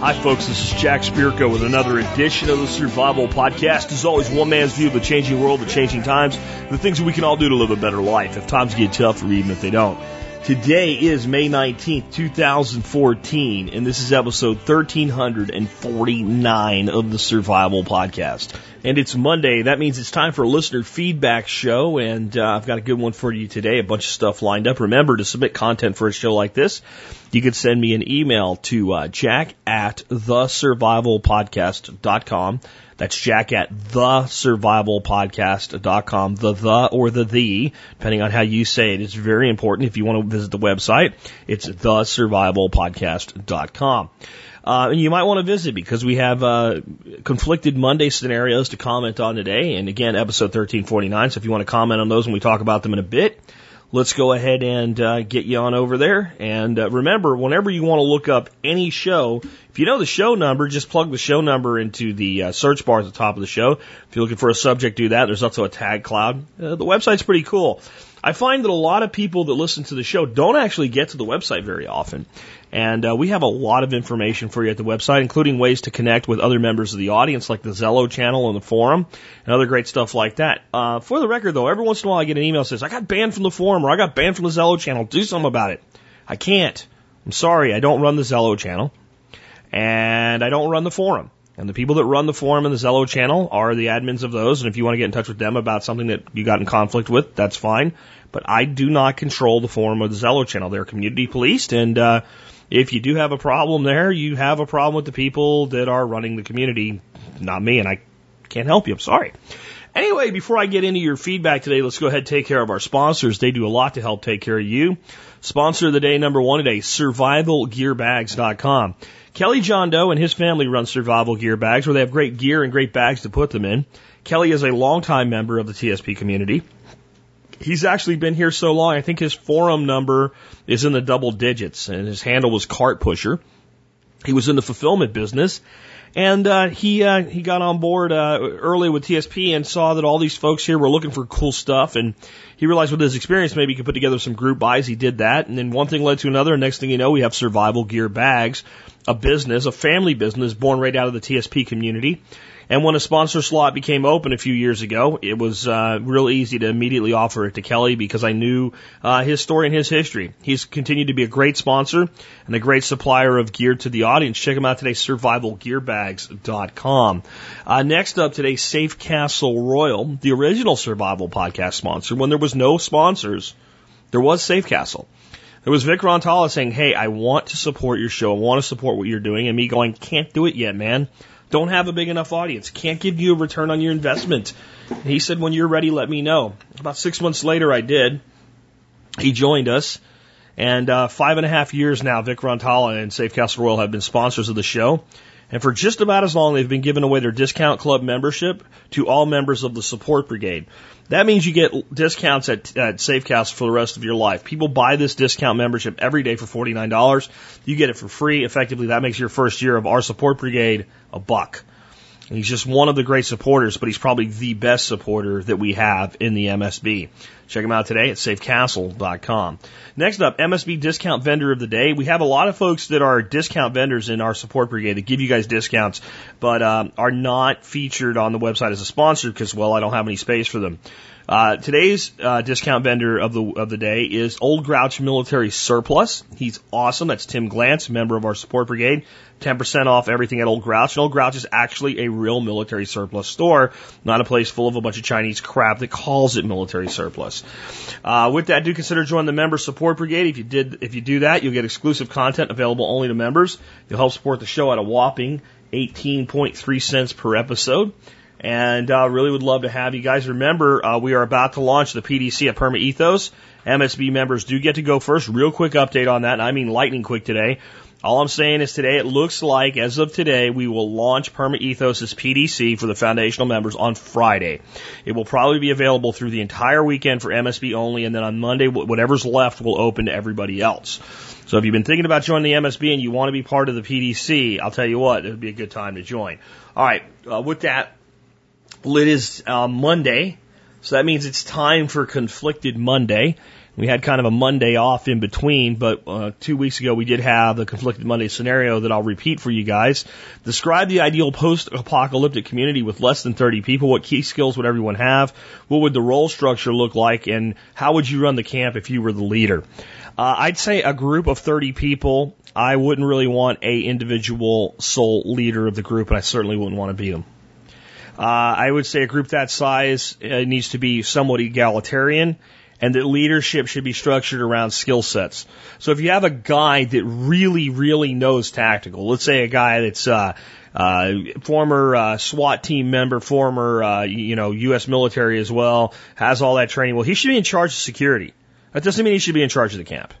Hi, folks. This is Jack Spirko with another edition of the Survival Podcast. As always, one man's view of the changing world, the changing times, the things that we can all do to live a better life if times get tough or even if they don't. Today is May 19th, 2014, and this is episode 1349 of the Survival Podcast. And it's Monday. That means it's time for a listener feedback show, and uh, I've got a good one for you today. A bunch of stuff lined up. Remember to submit content for a show like this. You can send me an email to uh, jack at thesurvivalpodcast.com. That's jack at thesurvivalpodcast.com. The the or the the, depending on how you say it. It's very important if you want to visit the website. It's thesurvivalpodcast.com. Uh, and you might want to visit because we have uh, conflicted Monday scenarios to comment on today. And again, episode 1349. So if you want to comment on those when we talk about them in a bit, let's go ahead and uh, get you on over there. And uh, remember, whenever you want to look up any show, if you know the show number, just plug the show number into the uh, search bar at the top of the show. If you're looking for a subject, do that. There's also a tag cloud. Uh, the website's pretty cool. I find that a lot of people that listen to the show don't actually get to the website very often. And uh, we have a lot of information for you at the website, including ways to connect with other members of the audience, like the Zello channel and the forum, and other great stuff like that. Uh, for the record, though, every once in a while I get an email that says, I got banned from the forum or I got banned from the Zello channel. Do something about it. I can't. I'm sorry. I don't run the Zello channel, and I don't run the forum. And the people that run the forum and the Zello channel are the admins of those. And if you want to get in touch with them about something that you got in conflict with, that's fine but I do not control the forum or the Zello channel. They're community policed, and uh, if you do have a problem there, you have a problem with the people that are running the community, not me, and I can't help you. I'm sorry. Anyway, before I get into your feedback today, let's go ahead and take care of our sponsors. They do a lot to help take care of you. Sponsor of the day number one today, survivalgearbags.com. Kelly John Doe and his family run Survival Gear Bags where they have great gear and great bags to put them in. Kelly is a longtime member of the TSP community he's actually been here so long. I think his forum number is in the double digits, and his handle was Cart Pusher. He was in the fulfillment business, and uh, he uh, he got on board uh, early with TSP and saw that all these folks here were looking for cool stuff, and he realized with his experience maybe he could put together some group buys. He did that, and then one thing led to another. And next thing you know, we have Survival Gear Bags, a business, a family business born right out of the TSP community. And when a sponsor slot became open a few years ago, it was uh, real easy to immediately offer it to Kelly because I knew uh, his story and his history. He's continued to be a great sponsor and a great supplier of gear to the audience. Check him out today, survivalgearbags.com. Uh, next up today, Safe Castle Royal, the original survival podcast sponsor. When there was no sponsors, there was Safe Castle. There was Vic Rantala saying, Hey, I want to support your show. I want to support what you're doing. And me going, Can't do it yet, man. Don't have a big enough audience. Can't give you a return on your investment. And he said, when you're ready, let me know. About six months later, I did. He joined us. And uh, five and a half years now, Vic Rantala and Safe Castle Royal have been sponsors of the show. And for just about as long, they've been giving away their discount club membership to all members of the support brigade. That means you get discounts at, at Safecast for the rest of your life. People buy this discount membership every day for $49. You get it for free. Effectively, that makes your first year of our support brigade a buck. He's just one of the great supporters, but he's probably the best supporter that we have in the MSB. Check him out today at safecastle.com. Next up, MSB discount vendor of the day. We have a lot of folks that are discount vendors in our support brigade that give you guys discounts, but um, are not featured on the website as a sponsor because, well, I don't have any space for them. Uh, today's uh, discount vendor of the of the day is Old Grouch Military Surplus. He's awesome. That's Tim Glantz, member of our support brigade. 10% off everything at Old Grouch. And Old Grouch is actually a real military surplus store, not a place full of a bunch of Chinese crap that calls it military surplus. Uh, with that, do consider joining the member support brigade. If you did, if you do that, you'll get exclusive content available only to members. You'll help support the show at a whopping 18.3 cents per episode and uh, really would love to have you guys. Remember, uh, we are about to launch the PDC at Perma Ethos. MSB members do get to go first. Real quick update on that, and I mean lightning quick today. All I'm saying is today it looks like, as of today, we will launch Perma Ethos' PDC for the foundational members on Friday. It will probably be available through the entire weekend for MSB only, and then on Monday, whatever's left will open to everybody else. So if you've been thinking about joining the MSB and you want to be part of the PDC, I'll tell you what, it would be a good time to join. All right, uh, with that, it is uh, Monday, so that means it's time for Conflicted Monday. We had kind of a Monday off in between, but uh, two weeks ago we did have the conflicted Monday scenario that I'll repeat for you guys. Describe the ideal post-apocalyptic community with less than 30 people. What key skills would everyone have? What would the role structure look like? And how would you run the camp if you were the leader? Uh, I'd say a group of 30 people. I wouldn't really want a individual sole leader of the group, and I certainly wouldn't want to be them. Uh, I would say a group that size uh, needs to be somewhat egalitarian and that leadership should be structured around skill sets. So if you have a guy that really, really knows tactical, let's say a guy that's uh, uh, former uh, SWAT team member, former uh, you know U.S. military as well, has all that training. Well, he should be in charge of security. That doesn't mean he should be in charge of the camp.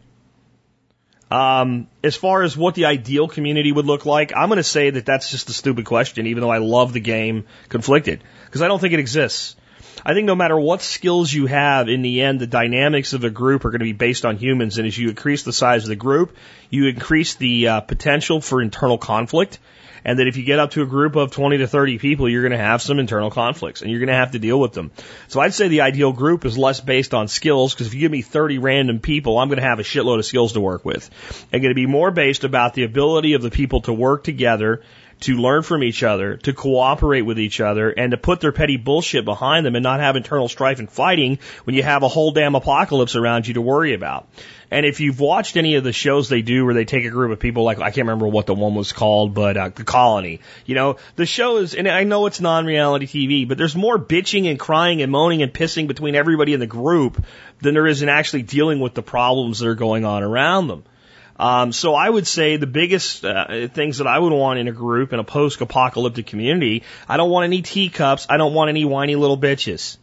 Um, as far as what the ideal community would look like, I'm going to say that that's just a stupid question, even though I love the game conflicted, because I don't think it exists. I think no matter what skills you have, in the end, the dynamics of a group are going to be based on humans. And as you increase the size of the group, you increase the uh, potential for internal conflict. And that if you get up to a group of 20 to 30 people, you're going to have some internal conflicts and you're going to have to deal with them. So I'd say the ideal group is less based on skills because if you give me 30 random people, I'm going to have a shitload of skills to work with. And going to be more based about the ability of the people to work together to learn from each other, to cooperate with each other, and to put their petty bullshit behind them and not have internal strife and fighting when you have a whole damn apocalypse around you to worry about. And if you've watched any of the shows they do where they take a group of people, like I can't remember what the one was called, but uh, the Colony, you know, the show is, and I know it's non-reality TV, but there's more bitching and crying and moaning and pissing between everybody in the group than there is in actually dealing with the problems that are going on around them. Um, so I would say the biggest uh, things that I would want in a group in a post-apocalyptic community, I don't want any teacups. I don't want any whiny little bitches.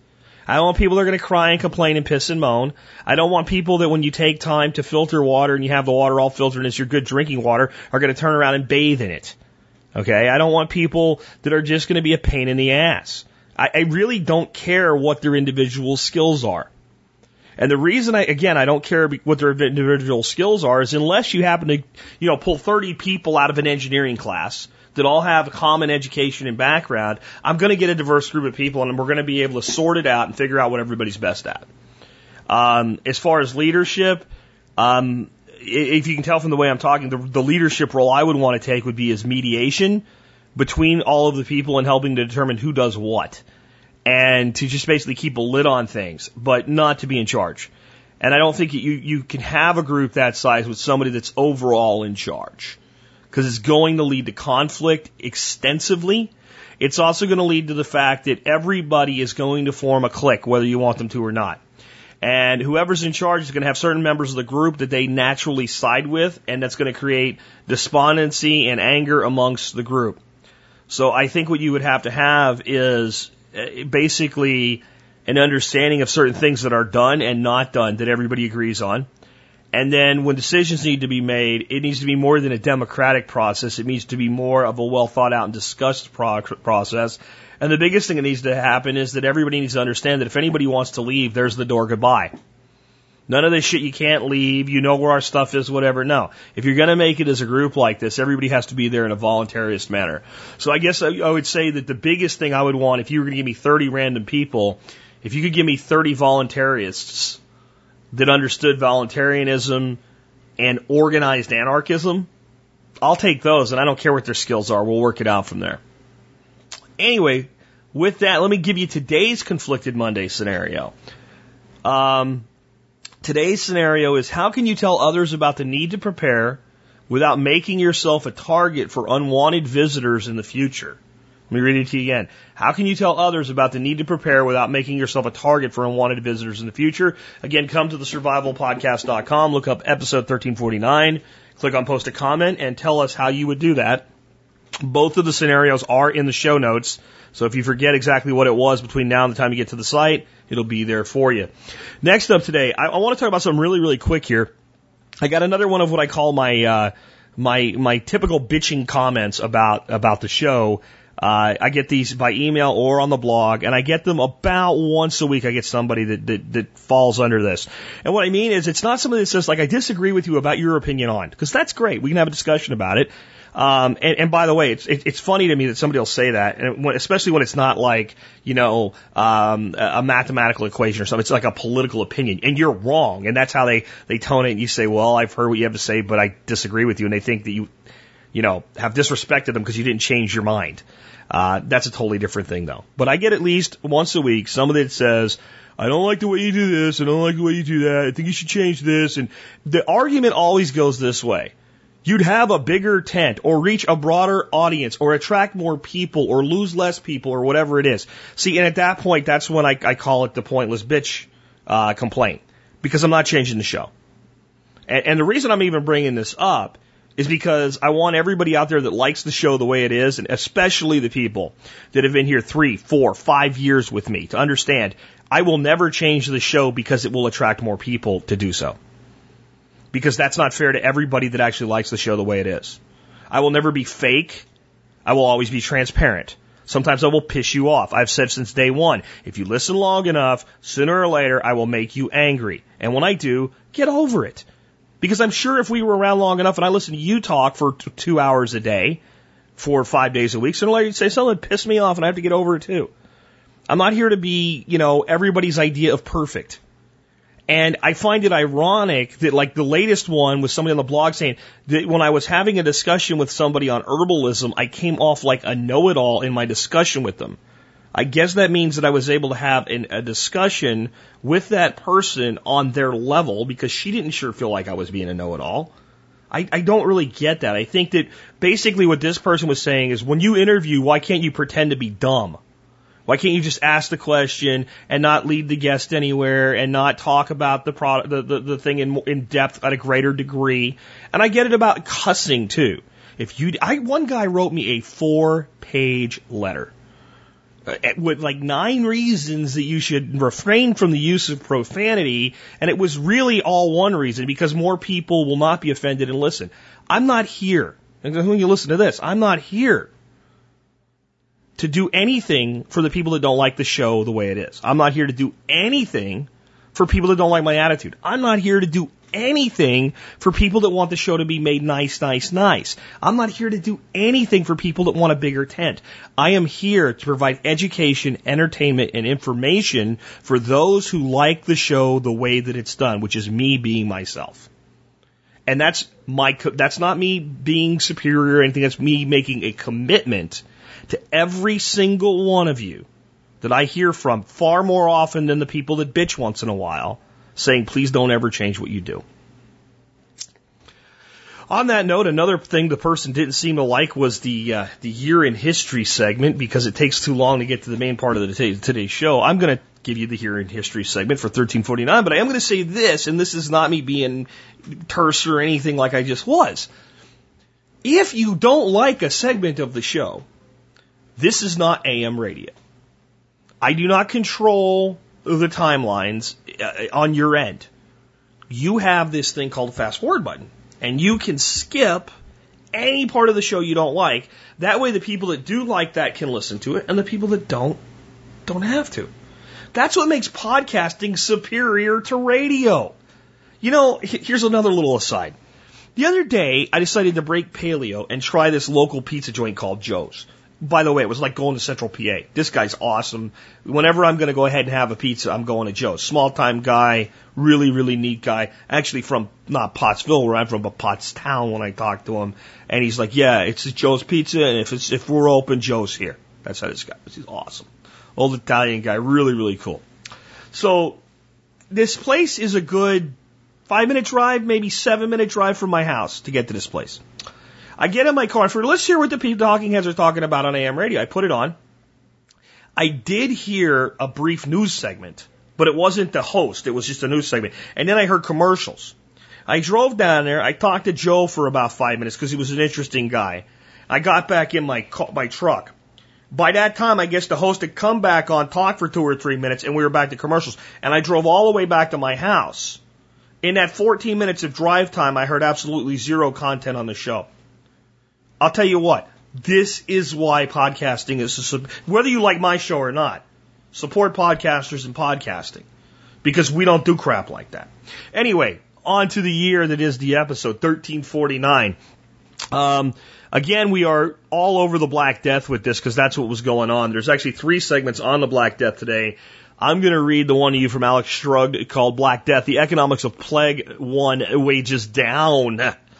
I don't want people that are going to cry and complain and piss and moan. I don't want people that when you take time to filter water and you have the water all filtered and it's your good drinking water are going to turn around and bathe in it. Okay? I don't want people that are just going to be a pain in the ass. I, I really don't care what their individual skills are. And the reason I, again, I don't care what their individual skills are is unless you happen to, you know, pull 30 people out of an engineering class that all have a common education and background, I'm going to get a diverse group of people and we're going to be able to sort it out and figure out what everybody's best at. Um, as far as leadership, um, if you can tell from the way I'm talking, the, the leadership role I would want to take would be as mediation between all of the people and helping to determine who does what and to just basically keep a lid on things, but not to be in charge. And I don't think you, you can have a group that size with somebody that's overall in charge. Because it's going to lead to conflict extensively. It's also going to lead to the fact that everybody is going to form a clique, whether you want them to or not. And whoever's in charge is going to have certain members of the group that they naturally side with, and that's going to create despondency and anger amongst the group. So I think what you would have to have is Uh, basically an understanding of certain things that are done and not done that everybody agrees on. And then when decisions need to be made, it needs to be more than a democratic process. It needs to be more of a well thought out and discussed pro- process. And the biggest thing that needs to happen is that everybody needs to understand that if anybody wants to leave, there's the door goodbye. None of this shit you can't leave, you know where our stuff is, whatever. No. If you're gonna make it as a group like this, everybody has to be there in a voluntarist manner. So I guess I, I would say that the biggest thing I would want, if you were gonna give me 30 random people, if you could give me 30 voluntarists that understood voluntarism and organized anarchism, I'll take those and I don't care what their skills are. We'll work it out from there. Anyway, with that, let me give you today's conflicted Monday scenario. Um, Today's scenario is how can you tell others about the need to prepare without making yourself a target for unwanted visitors in the future? Let me read it to you again. How can you tell others about the need to prepare without making yourself a target for unwanted visitors in the future? Again, come to the survivalpodcast.com, look up episode 1349, click on post a comment, and tell us how you would do that. Both of the scenarios are in the show notes. So if you forget exactly what it was between now and the time you get to the site, it'll be there for you. Next up today, I, I want to talk about something really, really quick here. I got another one of what I call my uh, my my typical bitching comments about about the show. Uh, I get these by email or on the blog, and I get them about once a week. I get somebody that, that, that falls under this. And what I mean is, it's not somebody that says, like, I disagree with you about your opinion on, because that's great. We can have a discussion about it. Um, and, and by the way, it's it, it's funny to me that somebody will say that, and when, especially when it's not like you know um, a mathematical equation or something. It's like a political opinion, and you're wrong, and that's how they they tone it. And you say, "Well, I've heard what you have to say, but I disagree with you," and they think that you you know have disrespected them because you didn't change your mind. Uh, that's a totally different thing, though. But I get at least once a week somebody that says. I don't like the way you do this. I don't like the way you do that. I think you should change this. And the argument always goes this way you'd have a bigger tent or reach a broader audience or attract more people or lose less people or whatever it is. See, and at that point, that's when I, I call it the pointless bitch uh, complaint because I'm not changing the show. And, and the reason I'm even bringing this up is because I want everybody out there that likes the show the way it is, and especially the people that have been here three, four, five years with me to understand I will never change the show because it will attract more people to do so because that's not fair to everybody that actually likes the show the way it is. I will never be fake. I will always be transparent. Sometimes I will piss you off. I've said since day one, if you listen long enough, sooner or later I will make you angry. And when I do, get over it. Because I'm sure if we were around long enough and I listened to you talk for t- two hours a day, for five days a week, sooner or later you'd say something that pissed me off and I have to get over it too. I'm not here to be, you know, everybody's idea of perfect. And I find it ironic that like the latest one was somebody on the blog saying that when I was having a discussion with somebody on herbalism, I came off like a know-it-all in my discussion with them. I guess that means that I was able to have an, a discussion with that person on their level because she didn't sure feel like I was being a know-it-all. I, I don't really get that. I think that basically what this person was saying is when you interview, why can't you pretend to be dumb? Why can't you just ask the question and not lead the guest anywhere and not talk about the product, the, the, the thing in, in depth at a greater degree? And I get it about cussing too. If you, I, one guy wrote me a four page letter uh, with like nine reasons that you should refrain from the use of profanity. And it was really all one reason because more people will not be offended and listen. I'm not here. And when you listen to this, I'm not here to do anything for the people that don't like the show the way it is. I'm not here to do anything for people that don't like my attitude. I'm not here to do anything for people that want the show to be made nice, nice, nice. I'm not here to do anything for people that want a bigger tent. I am here to provide education, entertainment, and information for those who like the show the way that it's done, which is me being myself. And that's my, that's not me being superior or anything. That's me making a commitment to every single one of you that I hear from far more often than the people that bitch once in a while, saying, please don't ever change what you do. On that note, another thing the person didn't seem to like was the uh, the year in history segment because it takes too long to get to the main part of the t- today's show. I'm going to give you the year in history segment for 1349, but I am going to say this, and this is not me being terse or anything like I just was. If you don't like a segment of the show, this is not AM radio. I do not control the timelines uh, on your end. You have this thing called a fast forward button, and you can skip any part of the show you don't like. That way, the people that do like that can listen to it, and the people that don't, don't have to. That's what makes podcasting superior to radio. You know, here's another little aside. The other day, I decided to break paleo and try this local pizza joint called Joe's by the way, it was like going to Central PA. This guy's awesome. Whenever I'm going to go ahead and have a pizza, I'm going to Joe's. Small time guy, really, really neat guy. Actually from not Pottsville where I'm from, but Pottstown when I talked to him. And he's like, yeah, it's Joe's Pizza. And if it's, if we're open, Joe's here. That's how this guy is. He's awesome. Old Italian guy, really, really cool. So this place is a good five minute drive, maybe seven minute drive from my house to get to this place. I get in my car and for let's hear what the people talking heads are talking about on AM radio. I put it on. I did hear a brief news segment, but it wasn't the host. It was just a news segment. And then I heard commercials. I drove down there. I talked to Joe for about five minutes because he was an interesting guy. I got back in my my truck. By that time, I guess the host had come back on, talked for two or three minutes, and we were back to commercials. And I drove all the way back to my house. In that 14 minutes of drive time, I heard absolutely zero content on the show. I'll tell you what, this is why podcasting is, whether you like my show or not, support podcasters and podcasting because we don't do crap like that. Anyway, on to the year that is the episode 1349. Um, Again, we are all over the Black Death with this because that's what was going on. There's actually three segments on the Black Death today. I'm going to read the one to you from Alex Shrugged called Black Death, the economics of plague one wages down.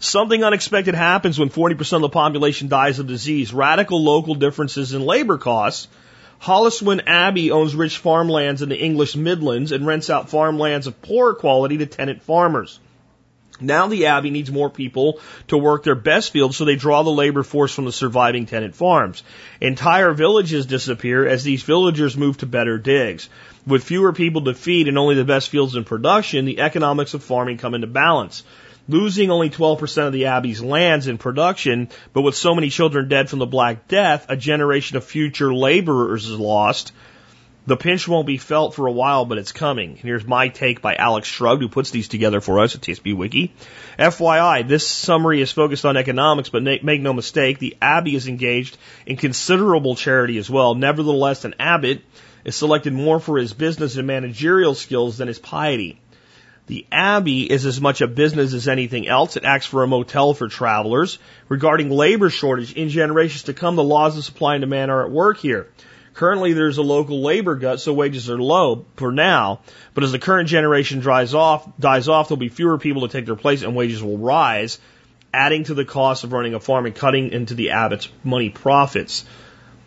Something unexpected happens when 40% of the population dies of disease. Radical local differences in labor costs. Halesowen Abbey owns rich farmlands in the English Midlands and rents out farmlands of poor quality to tenant farmers. Now the Abbey needs more people to work their best fields, so they draw the labor force from the surviving tenant farms. Entire villages disappear as these villagers move to better digs. With fewer people to feed and only the best fields in production, the economics of farming come into balance. Losing only 12% of the Abbey's lands in production, but with so many children dead from the Black Death, a generation of future laborers is lost. The pinch won't be felt for a while, but it's coming. Here's my take by Alex Shrugged, who puts these together for us at TSP Wiki. FYI, this summary is focused on economics, but make no mistake, the Abbey is engaged in considerable charity as well. Nevertheless, an abbot is selected more for his business and managerial skills than his piety. The Abbey is as much a business as anything else. It acts for a motel for travelers. Regarding labor shortage, in generations to come, the laws of supply and demand are at work here. Currently, there's a local labor gut, so wages are low for now. But as the current generation dries off, dies off, there'll be fewer people to take their place, and wages will rise, adding to the cost of running a farm and cutting into the Abbott's money profits.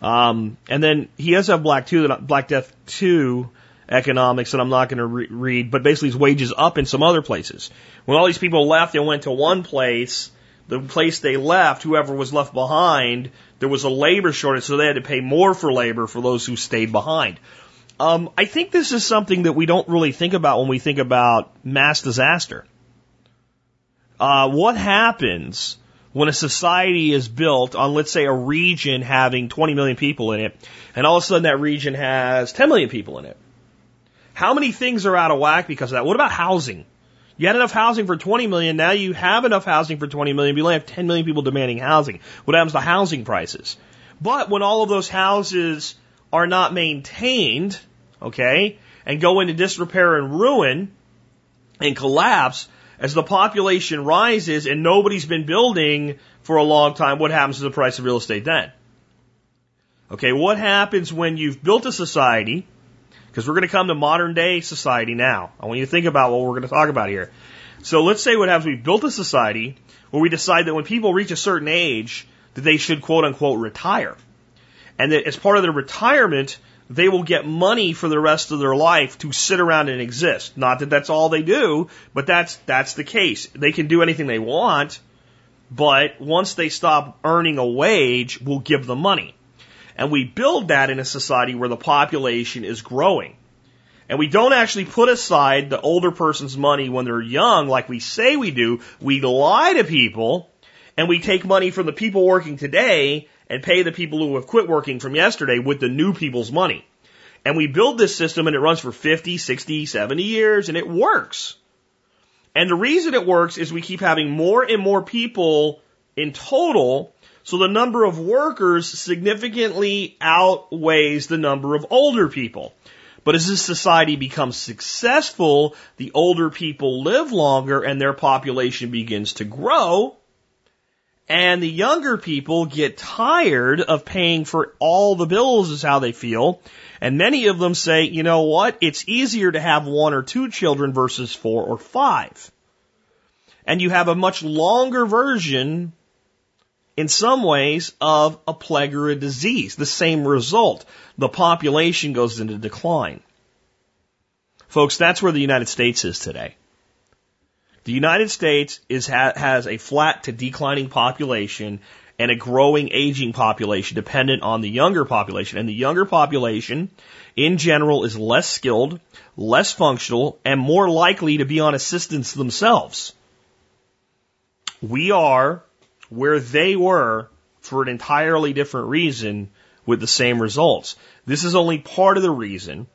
Um, and then he has have Black two, Black Death two economics that I'm not going to re- read, but basically his wages up in some other places. When all these people left, they went to one place. The place they left, whoever was left behind, there was a labor shortage, so they had to pay more for labor for those who stayed behind. Um, I think this is something that we don't really think about when we think about mass disaster. Uh, what happens when a society is built on, let's say, a region having 20 million people in it, and all of a sudden that region has 10 million people in it? How many things are out of whack because of that? What about housing? You had enough housing for 20 million. Now you have enough housing for 20 million. But you only have 10 million people demanding housing. What happens to housing prices? But when all of those houses are not maintained, okay, and go into disrepair and ruin and collapse, as the population rises and nobody's been building for a long time, what happens to the price of real estate then? Okay, what happens when you've built a society because we're going to come to modern day society now. I want you to think about what we're going to talk about here. So let's say what happens, we built a society where we decide that when people reach a certain age, that they should quote unquote retire. And that as part of their retirement, they will get money for the rest of their life to sit around and exist. Not that that's all they do, but that's, that's the case. They can do anything they want, but once they stop earning a wage, we'll give them money. And we build that in a society where the population is growing. And we don't actually put aside the older person's money when they're young like we say we do. We lie to people and we take money from the people working today and pay the people who have quit working from yesterday with the new people's money. And we build this system and it runs for 50, 60, 70 years and it works. And the reason it works is we keep having more and more people in total so the number of workers significantly outweighs the number of older people. But as this society becomes successful, the older people live longer and their population begins to grow. And the younger people get tired of paying for all the bills is how they feel. And many of them say, you know what? It's easier to have one or two children versus four or five. And you have a much longer version in some ways of a plague or a disease. The same result. The population goes into decline. Folks, that's where the United States is today. The United States is, ha, has a flat to declining population and a growing aging population dependent on the younger population. And the younger population, in general, is less skilled, less functional, and more likely to be on assistance themselves. We are where they were for an entirely different reason with the same results. This is only part of the reason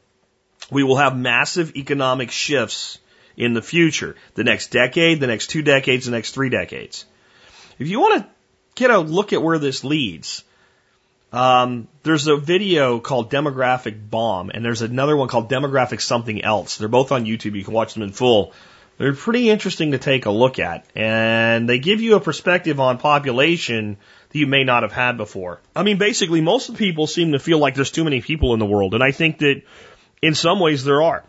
we will have massive economic shifts in the future, the next decade, the next two decades, the next three decades. If you want to get a look at where this leads, um, there's a video called Demographic Bomb, and there's another one called Demographic Something Else. They're both on YouTube. You can watch them in full. They're pretty interesting to take a look at, and they give you a perspective on population that you may not have had before. I mean, basically, most people seem to feel like there's too many people in the world, and I think that in some ways there are.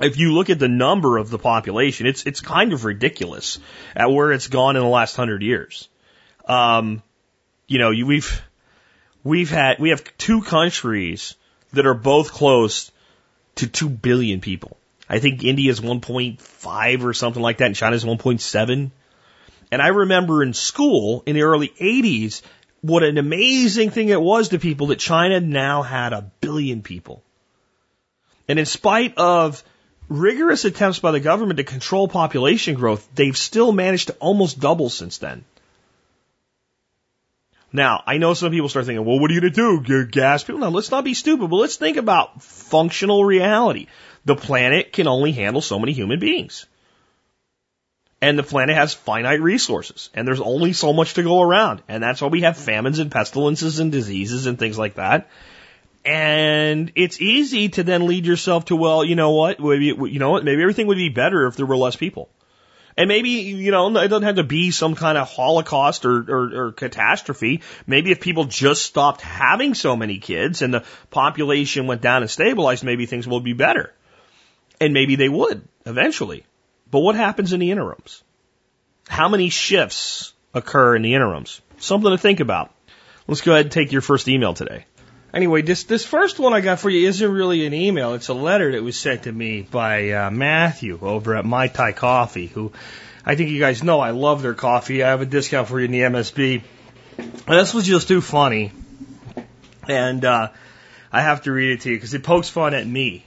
If you look at the number of the population, it's it's kind of ridiculous at where it's gone in the last hundred years. Um, you know, you, we've we've had we have two countries that are both close to two billion people. I think India is 1.5 or something like that, and China is 1.7. And I remember in school in the early 80s what an amazing thing it was to people that China now had a billion people. And in spite of rigorous attempts by the government to control population growth, they've still managed to almost double since then. Now, I know some people start thinking, well, what are you going to do? gas people? No, let's not be stupid, but let's think about functional reality. The planet can only handle so many human beings. And the planet has finite resources, and there's only so much to go around. And that's why we have famines and pestilences and diseases and things like that. And it's easy to then lead yourself to, well, you know what? Maybe, you know what? Maybe everything would be better if there were less people. And maybe, you know, it doesn't have to be some kind of holocaust or, or, or, catastrophe. Maybe if people just stopped having so many kids and the population went down and stabilized, maybe things will be better. And maybe they would eventually. But what happens in the interims? How many shifts occur in the interims? Something to think about. Let's go ahead and take your first email today. Anyway, this this first one I got for you isn't really an email. It's a letter that was sent to me by uh, Matthew over at My Thai Coffee, who I think you guys know I love their coffee. I have a discount for you in the MSB. And this was just too funny, and uh, I have to read it to you because it pokes fun at me.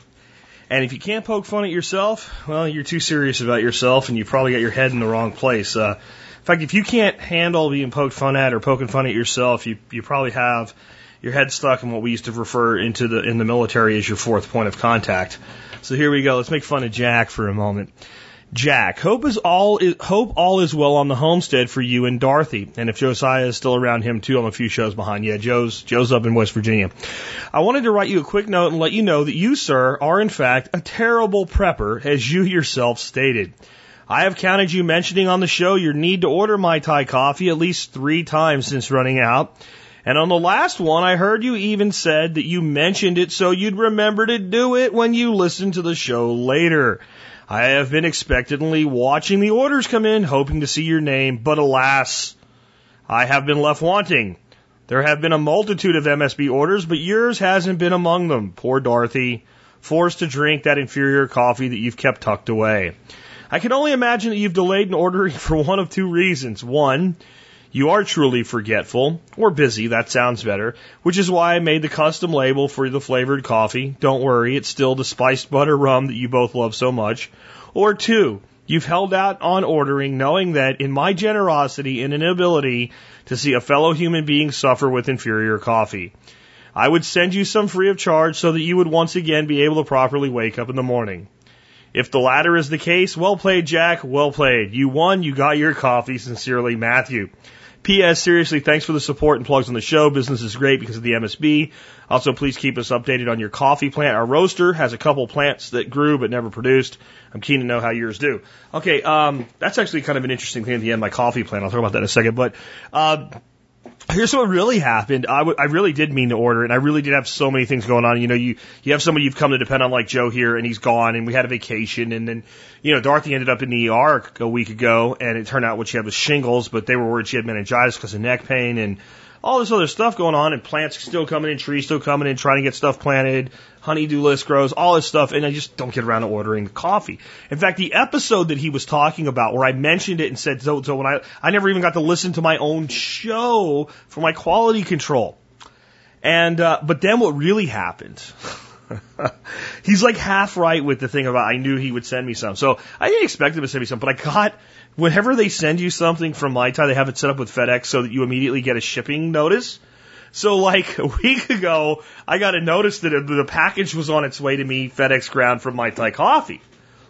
And if you can't poke fun at yourself, well, you're too serious about yourself, and you probably got your head in the wrong place. Uh, in fact, if you can't handle being poked fun at or poking fun at yourself, you you probably have your head stuck in what we used to refer into the in the military as your fourth point of contact. So here we go. Let's make fun of Jack for a moment. Jack, hope is all is, hope all is well on the homestead for you and Dorothy. And if Josiah is still around him too, I'm a few shows behind. Yeah, Joe's Joe's up in West Virginia. I wanted to write you a quick note and let you know that you, sir, are in fact a terrible prepper, as you yourself stated. I have counted you mentioning on the show your need to order my Thai coffee at least three times since running out. And on the last one, I heard you even said that you mentioned it so you'd remember to do it when you listen to the show later. I have been expectantly watching the orders come in, hoping to see your name, but alas, I have been left wanting. There have been a multitude of MSB orders, but yours hasn't been among them. Poor Dorothy, forced to drink that inferior coffee that you've kept tucked away. I can only imagine that you've delayed in ordering for one of two reasons. One, you are truly forgetful, or busy, that sounds better, which is why I made the custom label for the flavored coffee. Don't worry, it's still the spiced butter rum that you both love so much. Or two, you've held out on ordering knowing that in my generosity and inability to see a fellow human being suffer with inferior coffee. I would send you some free of charge so that you would once again be able to properly wake up in the morning. If the latter is the case, well played, Jack. Well played. You won. You got your coffee. Sincerely, Matthew. P.S. Seriously, thanks for the support and plugs on the show. Business is great because of the MSB. Also, please keep us updated on your coffee plant. Our roaster has a couple plants that grew but never produced. I'm keen to know how yours do. Okay, um, that's actually kind of an interesting thing at the end. My coffee plant. I'll talk about that in a second. But uh, Here's what really happened. I, w- I really did mean to order, and I really did have so many things going on. You know, you you have somebody you've come to depend on, like Joe here, and he's gone, and we had a vacation, and then you know Dorothy ended up in the ER a week ago, and it turned out what she had was shingles, but they were worried she had meningitis because of neck pain, and all this other stuff going on, and plants still coming in, trees still coming in, trying to get stuff planted, honeydew list grows, all this stuff, and I just don't get around to ordering the coffee. In fact, the episode that he was talking about, where I mentioned it and said, so, so when I, I never even got to listen to my own show for my quality control. And, uh, but then what really happened, he's like half right with the thing about I knew he would send me some. So I didn't expect him to send me some, but I got whenever they send you something from Thai, they have it set up with FedEx so that you immediately get a shipping notice. So like a week ago, I got a notice that the package was on its way to me FedEx ground from My Thai Coffee.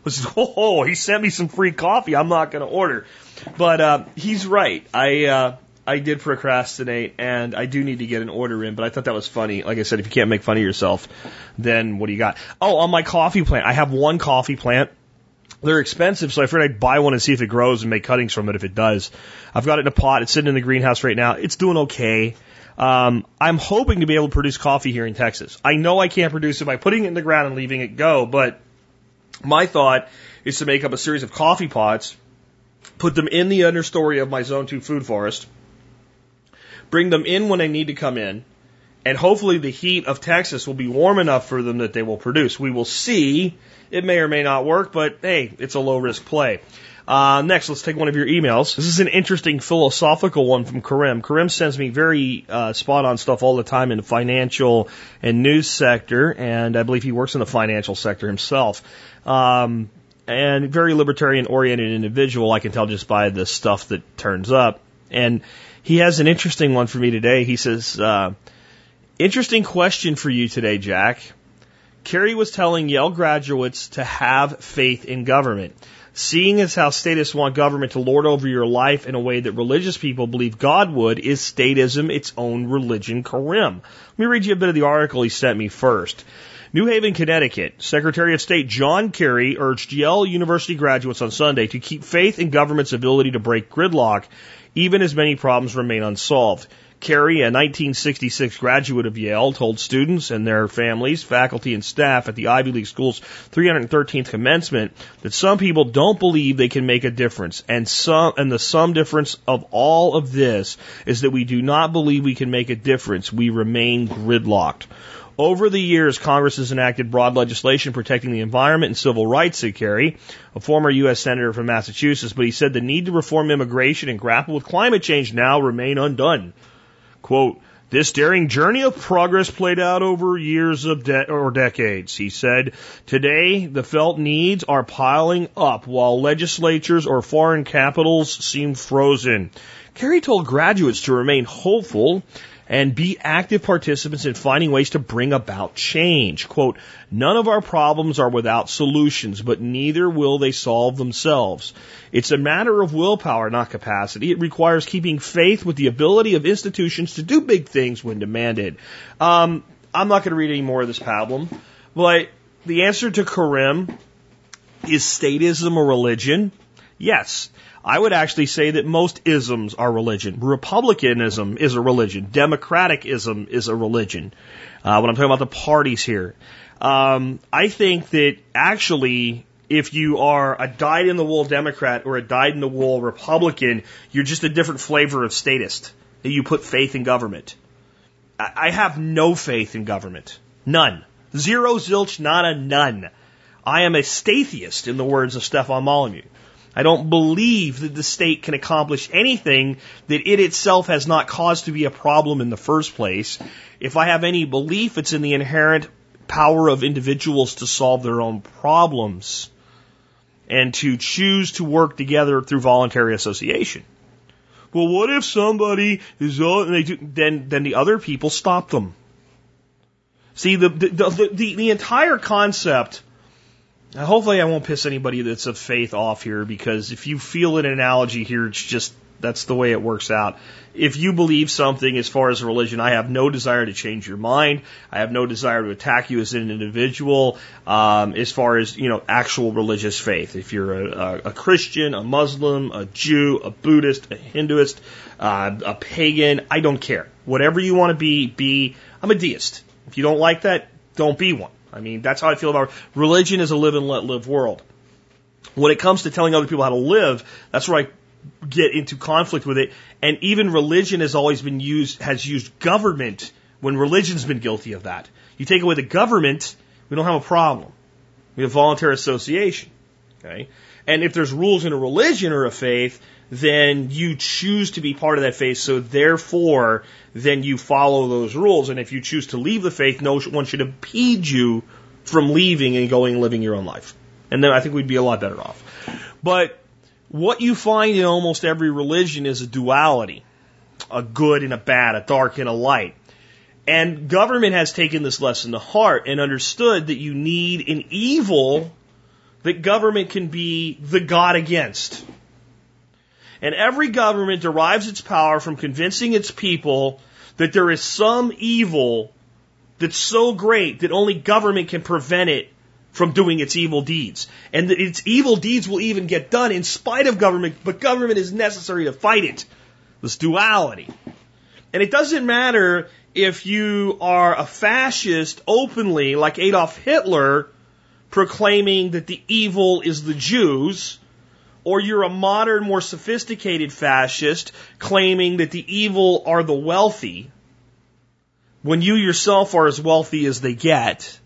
I oh, he sent me some free coffee. I'm not going to order, but uh, he's right. I uh, I did procrastinate, and I do need to get an order in. But I thought that was funny. Like I said, if you can't make fun of yourself, then what do you got? Oh, on my coffee plant, I have one coffee plant They're expensive, so I figured I'd buy one and see if it grows and make cuttings from it if it does. I've got it in a pot. It's sitting in the greenhouse right now. It's doing okay. Um, I'm hoping to be able to produce coffee here in Texas. I know I can't produce it by putting it in the ground and leaving it go, but my thought is to make up a series of coffee pots, put them in the understory of my Zone 2 food forest, bring them in when they need to come in, and hopefully the heat of Texas will be warm enough for them that they will produce. We will see. It may or may not work, but hey, it's a low risk play. Uh, next, let's take one of your emails. This is an interesting philosophical one from Karim. Karim sends me very uh, spot on stuff all the time in the financial and news sector, and I believe he works in the financial sector himself. Um, and very libertarian oriented individual, I can tell just by the stuff that turns up. And he has an interesting one for me today. He says, uh, Interesting question for you today, Jack. Kerry was telling Yale graduates to have faith in government. Seeing as how statists want government to lord over your life in a way that religious people believe God would, is statism its own religion, Karim? Let me read you a bit of the article he sent me first. New Haven, Connecticut, Secretary of State John Kerry urged Yale University graduates on Sunday to keep faith in government's ability to break gridlock, even as many problems remain unsolved. Kerry, a 1966 graduate of Yale, told students and their families, faculty, and staff at the Ivy League school's 313th commencement that some people don't believe they can make a difference. And some, and the sum difference of all of this is that we do not believe we can make a difference. We remain gridlocked. Over the years, Congress has enacted broad legislation protecting the environment and civil rights, said Kerry, a former U.S. Senator from Massachusetts, but he said the need to reform immigration and grapple with climate change now remain undone. Quote, this daring journey of progress played out over years of de- or decades, he said. Today, the felt needs are piling up while legislatures or foreign capitals seem frozen. Kerry told graduates to remain hopeful and be active participants in finding ways to bring about change. Quote, none of our problems are without solutions, but neither will they solve themselves. It's a matter of willpower, not capacity. It requires keeping faith with the ability of institutions to do big things when demanded. Um, I'm not going to read any more of this pablum, but the answer to Karim is statism a religion? Yes. I would actually say that most isms are religion. Republicanism is a religion. Democraticism is a religion. Uh, when I'm talking about the parties here, um, I think that actually, if you are a dyed in the wool Democrat or a dyed in the wool Republican, you're just a different flavor of statist. You put faith in government. I have no faith in government. None. Zero, zilch, nada, none. I am a statheist, in the words of Stefan Molyneux. I don't believe that the state can accomplish anything that it itself has not caused to be a problem in the first place. If I have any belief, it's in the inherent power of individuals to solve their own problems and to choose to work together through voluntary association. Well, what if somebody is and they do, then then the other people stop them. See the the the, the, the entire concept now, hopefully, I won't piss anybody that's of faith off here because if you feel an analogy here, it's just that's the way it works out. If you believe something as far as religion, I have no desire to change your mind. I have no desire to attack you as an individual. Um, as far as you know, actual religious faith. If you're a, a, a Christian, a Muslim, a Jew, a Buddhist, a Hinduist, uh, a pagan, I don't care. Whatever you want to be, be. I'm a deist. If you don't like that, don't be one. I mean, that's how I feel about religion is a live and let live world. When it comes to telling other people how to live, that's where I get into conflict with it. And even religion has always been used, has used government when religion's been guilty of that. You take away the government, we don't have a problem. We have voluntary association. Okay? And if there's rules in a religion or a faith, then you choose to be part of that faith. So therefore, then you follow those rules. And if you choose to leave the faith, no one should impede you from leaving and going and living your own life. And then I think we'd be a lot better off. But what you find in almost every religion is a duality, a good and a bad, a dark and a light. And government has taken this lesson to heart and understood that you need an evil that government can be the God against. And every government derives its power from convincing its people that there is some evil that's so great that only government can prevent it from doing its evil deeds. And that its evil deeds will even get done in spite of government, but government is necessary to fight it. This duality. And it doesn't matter if you are a fascist openly, like Adolf Hitler, proclaiming that the evil is the Jews, or you're a modern, more sophisticated fascist claiming that the evil are the wealthy, when you yourself are as wealthy as they get,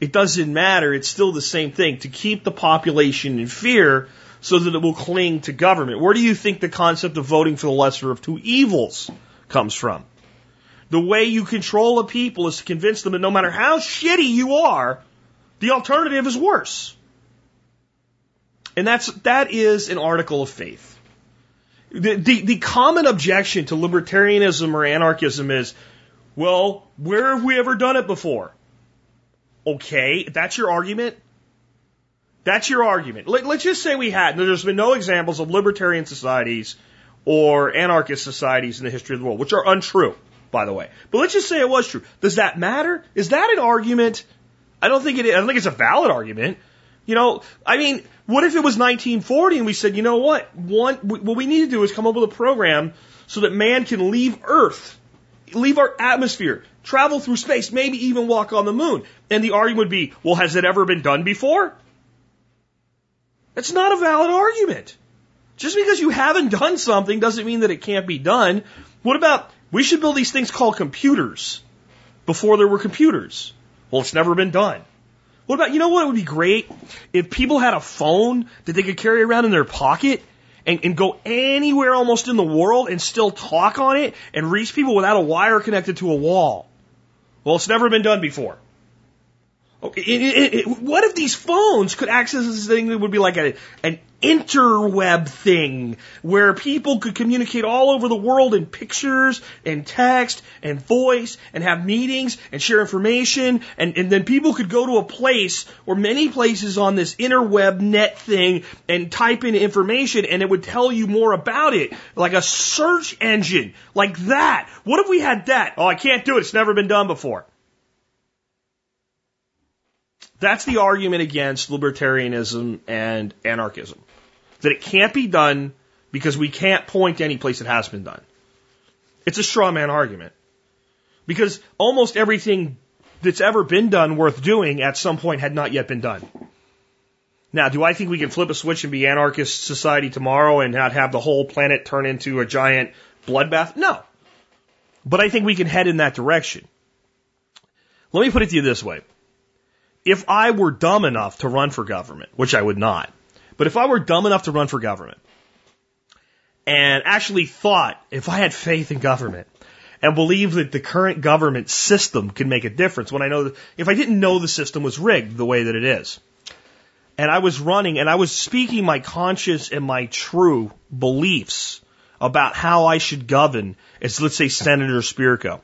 it doesn't matter. It's still the same thing to keep the population in fear so that it will cling to government. Where do you think the concept of voting for the lesser of two evils comes from? The way you control a people is to convince them that no matter how shitty you are, the alternative is worse. And that's, that is an article of faith. The, the, the common objection to libertarianism or anarchism is, well, where have we ever done it before? Okay, that's your argument. That's your argument. Let, us just say we had. There's been no examples of libertarian societies or anarchist societies in the history of the world, which are untrue, by the way. But let's just say it was true. Does that matter? Is that an argument? I don't think it is. I don't think it's a valid argument. You know, I mean, what if it was 1940 and we said, you know what? One, what we need to do is come up with a program so that man can leave Earth, leave our atmosphere, travel through space, maybe even walk on the moon. And the argument would be, well, has it ever been done before? That's not a valid argument. Just because you haven't done something doesn't mean that it can't be done. What about, we should build these things called computers before there were computers. Well, it's never been done. What about, you know what would be great? If people had a phone that they could carry around in their pocket and, and go anywhere almost in the world and still talk on it and reach people without a wire connected to a wall. Well, it's never been done before. It, it, it, what if these phones could access this thing that would be like a, an interweb thing where people could communicate all over the world in pictures and text and voice and have meetings and share information and, and then people could go to a place or many places on this interweb net thing and type in information and it would tell you more about it like a search engine like that. What if we had that? Oh, I can't do it. It's never been done before. That's the argument against libertarianism and anarchism. That it can't be done because we can't point to any place it has been done. It's a straw man argument. Because almost everything that's ever been done worth doing at some point had not yet been done. Now, do I think we can flip a switch and be anarchist society tomorrow and not have the whole planet turn into a giant bloodbath? No. But I think we can head in that direction. Let me put it to you this way if I were dumb enough to run for government, which I would not, but if I were dumb enough to run for government and actually thought if I had faith in government and believed that the current government system could make a difference when I know if I didn't know the system was rigged the way that it is, and I was running and I was speaking my conscious and my true beliefs about how I should govern as let's say Senator Spirko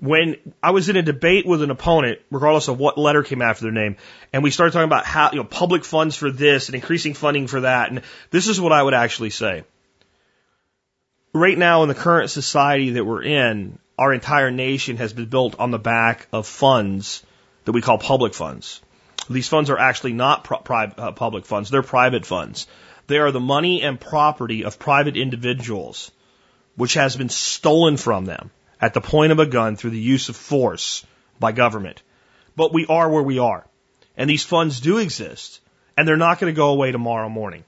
when I was in a debate with an opponent, regardless of what letter came after their name, and we started talking about how, you know, public funds for this and increasing funding for that, and this is what I would actually say. Right now, in the current society that we're in, our entire nation has been built on the back of funds that we call public funds. These funds are actually not pri- uh, public funds, they're private funds. They are the money and property of private individuals, which has been stolen from them at the point of a gun through the use of force by government. But we are where we are. And these funds do exist. And they're not going to go away tomorrow morning.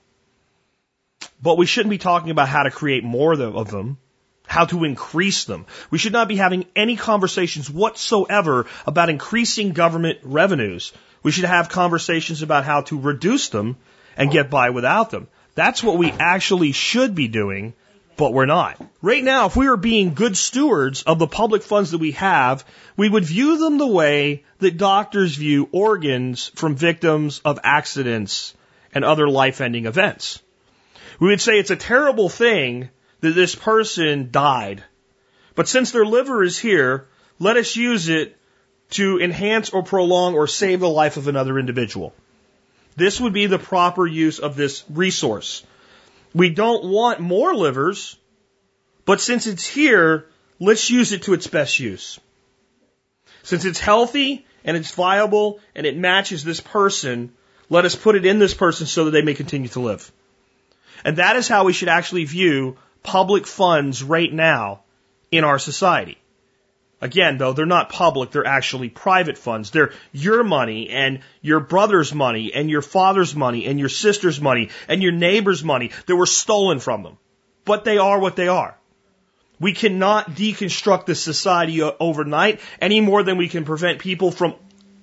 But we shouldn't be talking about how to create more of them, how to increase them. We should not be having any conversations whatsoever about increasing government revenues. We should have conversations about how to reduce them and get by without them. That's what we actually should be doing but we're not. Right now, if we were being good stewards of the public funds that we have, we would view them the way that doctors view organs from victims of accidents and other life ending events. We would say it's a terrible thing that this person died. But since their liver is here, let us use it to enhance or prolong or save the life of another individual. This would be the proper use of this resource. We don't want more livers, but since it's here, let's use it to its best use. Since it's healthy and it's viable and it matches this person, let us put it in this person so that they may continue to live. And that is how we should actually view public funds right now in our society. Again, though, they're not public, they're actually private funds. They're your money and your brother's money and your father's money and your sister's money and your neighbor's money that were stolen from them. But they are what they are. We cannot deconstruct this society overnight any more than we can prevent people from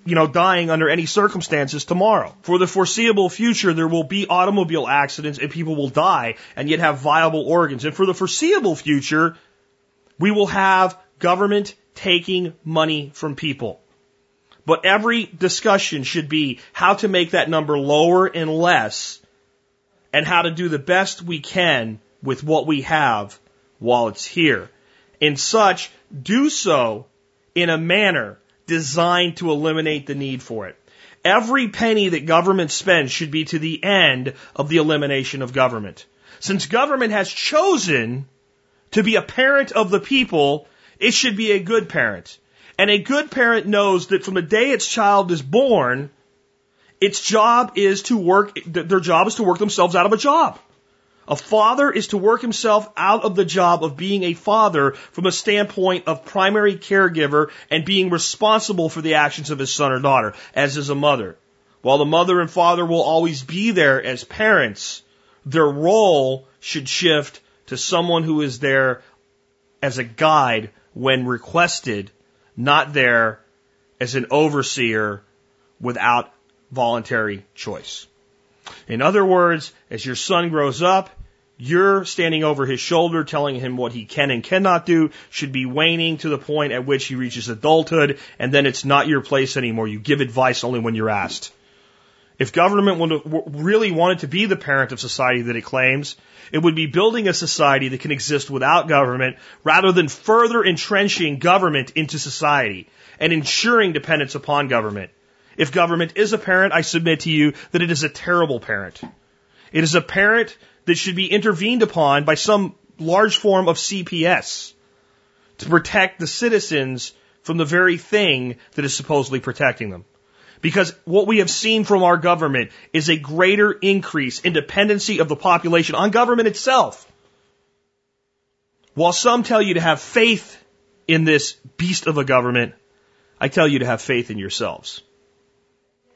you know, dying under any circumstances tomorrow. For the foreseeable future, there will be automobile accidents and people will die and yet have viable organs. And for the foreseeable future, we will have government taking money from people. But every discussion should be how to make that number lower and less and how to do the best we can with what we have while it's here. In such, do so in a manner designed to eliminate the need for it. Every penny that government spends should be to the end of the elimination of government. Since government has chosen to be a parent of the people, it should be a good parent. And a good parent knows that from the day its child is born, its job is to work, their job is to work themselves out of a job. A father is to work himself out of the job of being a father from a standpoint of primary caregiver and being responsible for the actions of his son or daughter, as is a mother. While the mother and father will always be there as parents, their role should shift to someone who is there as a guide when requested, not there as an overseer without voluntary choice. In other words, as your son grows up, you're standing over his shoulder telling him what he can and cannot do should be waning to the point at which he reaches adulthood, and then it's not your place anymore. You give advice only when you're asked. If government really wanted to be the parent of society that it claims, it would be building a society that can exist without government rather than further entrenching government into society and ensuring dependence upon government. If government is a parent, I submit to you that it is a terrible parent. It is a parent that should be intervened upon by some large form of CPS to protect the citizens from the very thing that is supposedly protecting them. Because what we have seen from our government is a greater increase in dependency of the population on government itself. While some tell you to have faith in this beast of a government, I tell you to have faith in yourselves.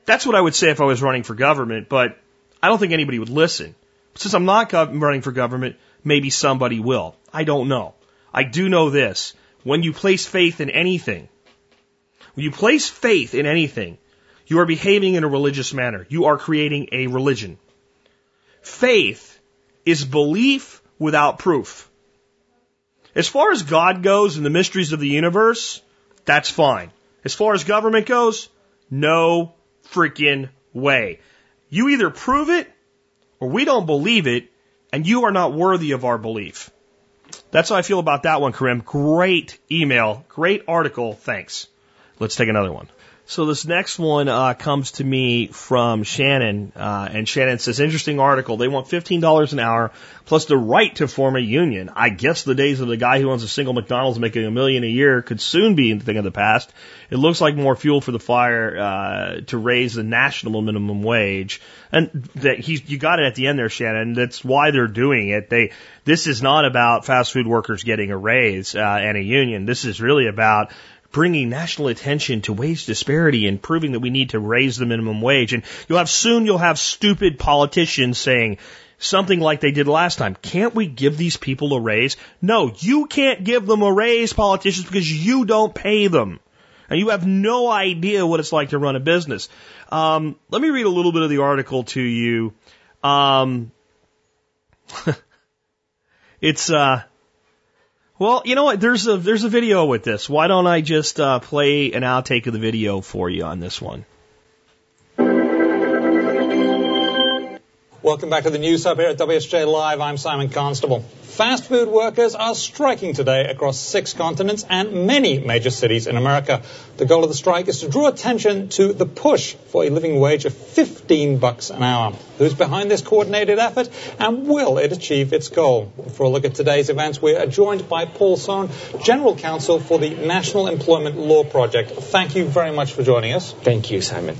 That's what I would say if I was running for government, but I don't think anybody would listen. Since I'm not running for government, maybe somebody will. I don't know. I do know this. When you place faith in anything, when you place faith in anything, you are behaving in a religious manner. You are creating a religion. Faith is belief without proof. As far as God goes and the mysteries of the universe, that's fine. As far as government goes, no freaking way. You either prove it or we don't believe it and you are not worthy of our belief. That's how I feel about that one, Karim. Great email, great article. Thanks. Let's take another one. So this next one uh, comes to me from Shannon, uh, and Shannon says, "Interesting article. They want fifteen dollars an hour plus the right to form a union. I guess the days of the guy who owns a single McDonald's making a million a year could soon be a thing of the past. It looks like more fuel for the fire uh, to raise the national minimum wage, and that he, you got it at the end there, Shannon. That's why they're doing it. They this is not about fast food workers getting a raise uh, and a union. This is really about bringing national attention to wage disparity and proving that we need to raise the minimum wage. And you'll have soon you'll have stupid politicians saying something like they did last time. Can't we give these people a raise? No, you can't give them a raise, politicians, because you don't pay them. And you have no idea what it's like to run a business. Um, let me read a little bit of the article to you. Um, it's uh, well, you know what? There's a there's a video with this. Why don't I just uh, play an outtake of the video for you on this one? Welcome back to the News Hub here at WSJ Live. I'm Simon Constable. Fast food workers are striking today across six continents and many major cities in America. The goal of the strike is to draw attention to the push for a living wage of 15 bucks an hour. Who's behind this coordinated effort and will it achieve its goal? For a look at today's events, we are joined by Paul Sonn, General Counsel for the National Employment Law Project. Thank you very much for joining us. Thank you, Simon.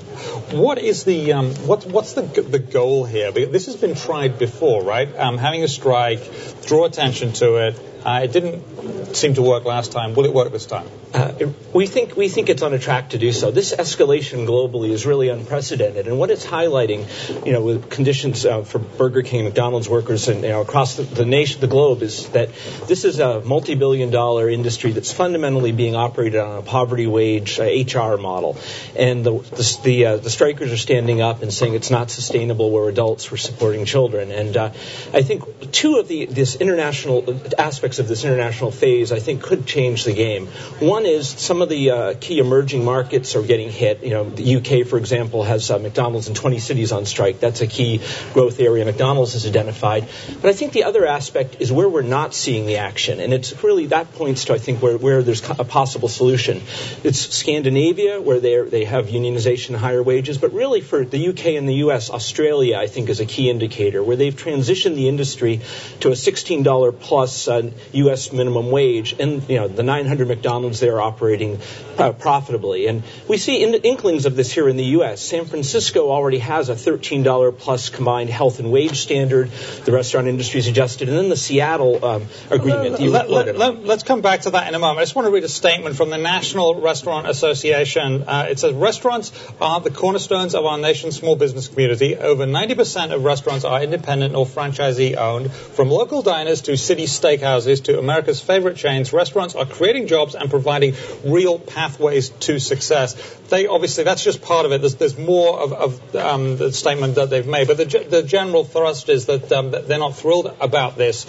What is the um, what, what's the the goal here? This has been tried before, right? Um, having a strike, draw attention to it. Uh, it didn't seem to work last time. Will it work this time? Uh, we think we think it's on a track to do so. This escalation globally is really unprecedented, and what it's highlighting, you know, with conditions uh, for Burger King, McDonald's workers, and you know, across the, the, nation, the globe, is that this is a multi-billion-dollar industry that's fundamentally being operated on a poverty wage HR uh, model, and the the the, uh, the, strikers are standing up and saying it's not sustainable where adults were supporting children, and uh, I think two of the this international aspects of this international phase, I think, could change the game. One is some of the uh, key emerging markets are getting hit. You know, the UK, for example, has uh, McDonald's in 20 cities on strike. That's a key growth area McDonald's has identified. But I think the other aspect is where we're not seeing the action, and it's really that points to I think where, where there's a possible solution. It's Scandinavia where they they have unionization and higher wages, but really for the UK and the US, Australia I think is a key indicator where they've transitioned the industry to a $16 plus uh, U.S. minimum wage, and you know the 900 McDonald's there are operating uh, profitably. And we see in inklings of this here in the U.S. San Francisco already has a $13 plus combined health and wage standard. The restaurant industry is adjusted, and then the Seattle um, agreement. Let, us let, let, come back to that in a moment. I just want to read a statement from the National Restaurant Association. Uh, it says restaurants are the cornerstones of our nation's small business community. Over 90% of restaurants are independent or franchisee owned, from local diners to city steakhouses to America's favorite chains, restaurants are creating jobs and providing real pathways to success. They obviously, that's just part of it. There's, there's more of, of um, the statement that they've made, but the, the general thrust is that, um, that they're not thrilled about this.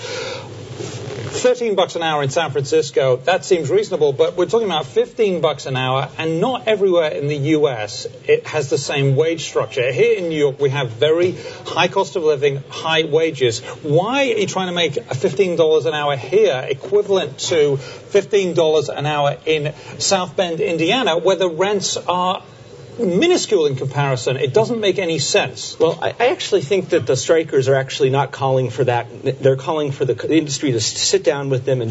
13 bucks an hour in San Francisco, that seems reasonable, but we're talking about 15 bucks an hour, and not everywhere in the US it has the same wage structure. Here in New York, we have very high cost of living, high wages. Why are you trying to make $15 an hour here equivalent to $15 an hour in South Bend, Indiana, where the rents are minuscule in comparison. It doesn't make any sense. Well, I, I, actually think that the strikers are actually not calling for that. They're calling for the industry to sit down with them and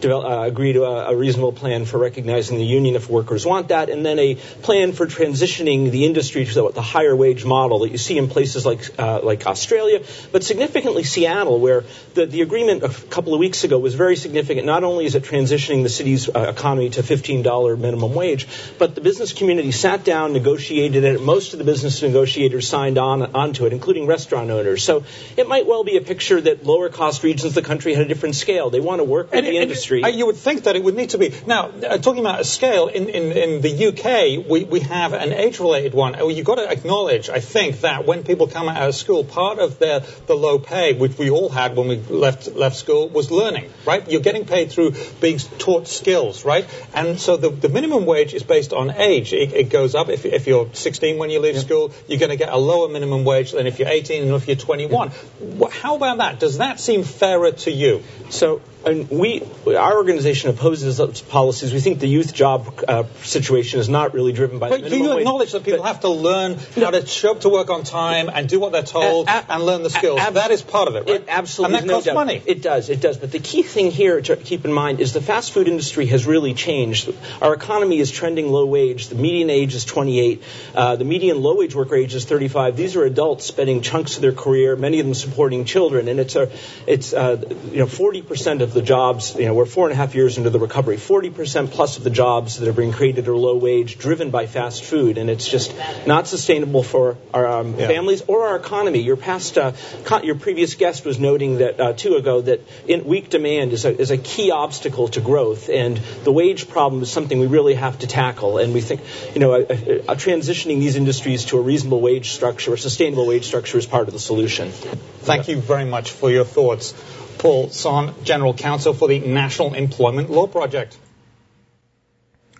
develop, uh, agree to a, a, reasonable plan for recognizing the union if workers want that, and then a plan for transitioning the industry to the, the higher wage model that you see in places like uh, like Australia, but significantly Seattle, where the, the agreement a couple of weeks ago was very significant. Not only is it transitioning the city's uh, economy to $15 minimum wage, but the business community sat down negotiated it. Most of the business negotiators signed on onto it, including restaurant owners. So it might well be a picture that lower cost regions of the country had a different scale. They want to work with and, the industry. you would think that it would need to be. Now, uh, talking about a scale, in, in, in the UK, we, we have an age-related one. Uh, you've got to acknowledge, I think, that when people come out of school, part of their the low pay, which we all had when we left left school, was learning, right? You're getting paid through being taught skills, right? And so the, the minimum wage is based on age. It, it goes up if, if you're 16 when you leave yeah. school, you're going to get a lower minimum wage than if you're 18 and if you're 21. Yeah. How about that? Does that seem fairer to you? So and we, our organization opposes those policies. We think the youth job uh, situation is not really driven by. But the do you acknowledge that people have to learn how to show up to work on time and do what they're told a, a, and learn the skills? A, that is part of it, right? It absolutely. And that costs no money. It does. It does. But the key thing here to keep in mind is the fast food industry has really changed. Our economy is trending low wage. The median age is 28. Uh, the median low wage worker age is 35. These are adults spending chunks of their career, many of them supporting children, and it's a, it's uh, you know 40 percent of the jobs you know we're four and a half years into the recovery. 40% plus of the jobs that are being created are low wage, driven by fast food, and it's just not sustainable for our um, yeah. families or our economy. Your past, uh, con- your previous guest was noting that uh, two ago that in weak demand is a, is a key obstacle to growth, and the wage problem is something we really have to tackle. And we think, you know, transitioning these industries to a reasonable wage structure, a sustainable wage structure, is part of the solution. Thank you very much for your thoughts. Paul Sonn, General Counsel for the National Employment Law Project.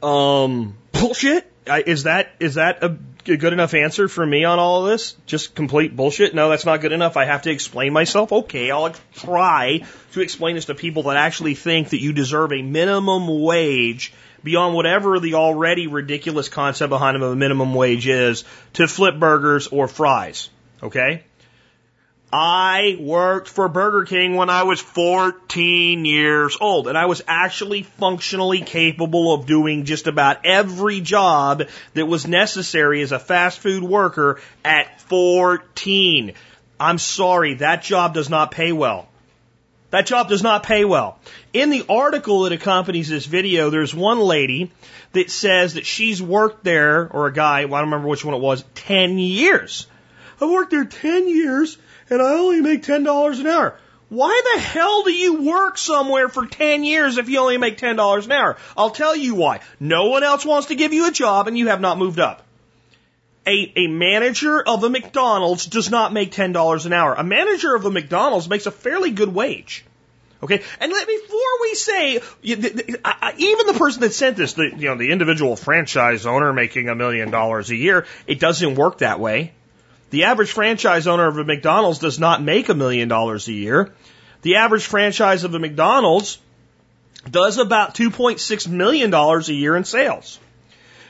Um, bullshit. Is that is that a good enough answer for me on all of this? Just complete bullshit? No, that's not good enough. I have to explain myself? Okay, I'll try to explain this to people that actually think that you deserve a minimum wage beyond whatever the already ridiculous concept behind a minimum wage is to flip burgers or fries. Okay? I worked for Burger King when I was 14 years old, and I was actually functionally capable of doing just about every job that was necessary as a fast food worker at 14. I'm sorry, that job does not pay well. That job does not pay well. In the article that accompanies this video, there's one lady that says that she's worked there, or a guy, well, I don't remember which one it was, 10 years. I've worked there 10 years and I only make $10 an hour. Why the hell do you work somewhere for 10 years if you only make $10 an hour? I'll tell you why. No one else wants to give you a job and you have not moved up. A, a manager of a McDonald's does not make $10 an hour. A manager of a McDonald's makes a fairly good wage. Okay, and let before we say even the person that sent this, the you know the individual franchise owner making a million dollars a year, it doesn't work that way. The average franchise owner of a McDonald's does not make a million dollars a year. The average franchise of a McDonald's does about $2.6 million a year in sales.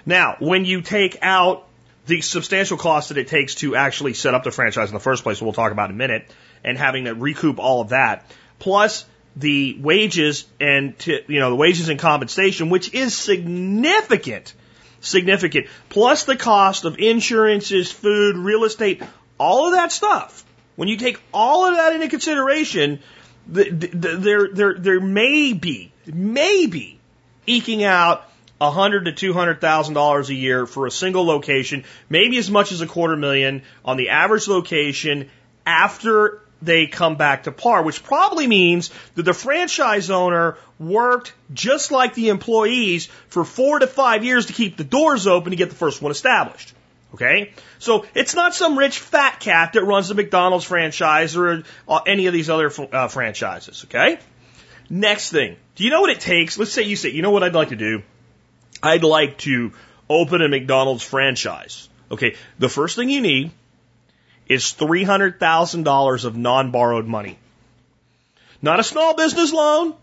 Now, when you take out the substantial cost that it takes to actually set up the franchise in the first place, we'll talk about in a minute, and having to recoup all of that, plus the wages and, you know, the wages and compensation, which is significant significant. Plus the cost of insurances, food, real estate, all of that stuff. When you take all of that into consideration, the, the, there, there, there may be, maybe eking out a hundred to two hundred thousand dollars a year for a single location, maybe as much as a quarter million on the average location after they come back to par, which probably means that the franchise owner worked just like the employees for four to five years to keep the doors open to get the first one established. Okay? So it's not some rich fat cat that runs the McDonald's franchise or uh, any of these other uh, franchises. Okay? Next thing. Do you know what it takes? Let's say you say, you know what I'd like to do? I'd like to open a McDonald's franchise. Okay. The first thing you need is $300,000 of non-borrowed money. Not a small business loan,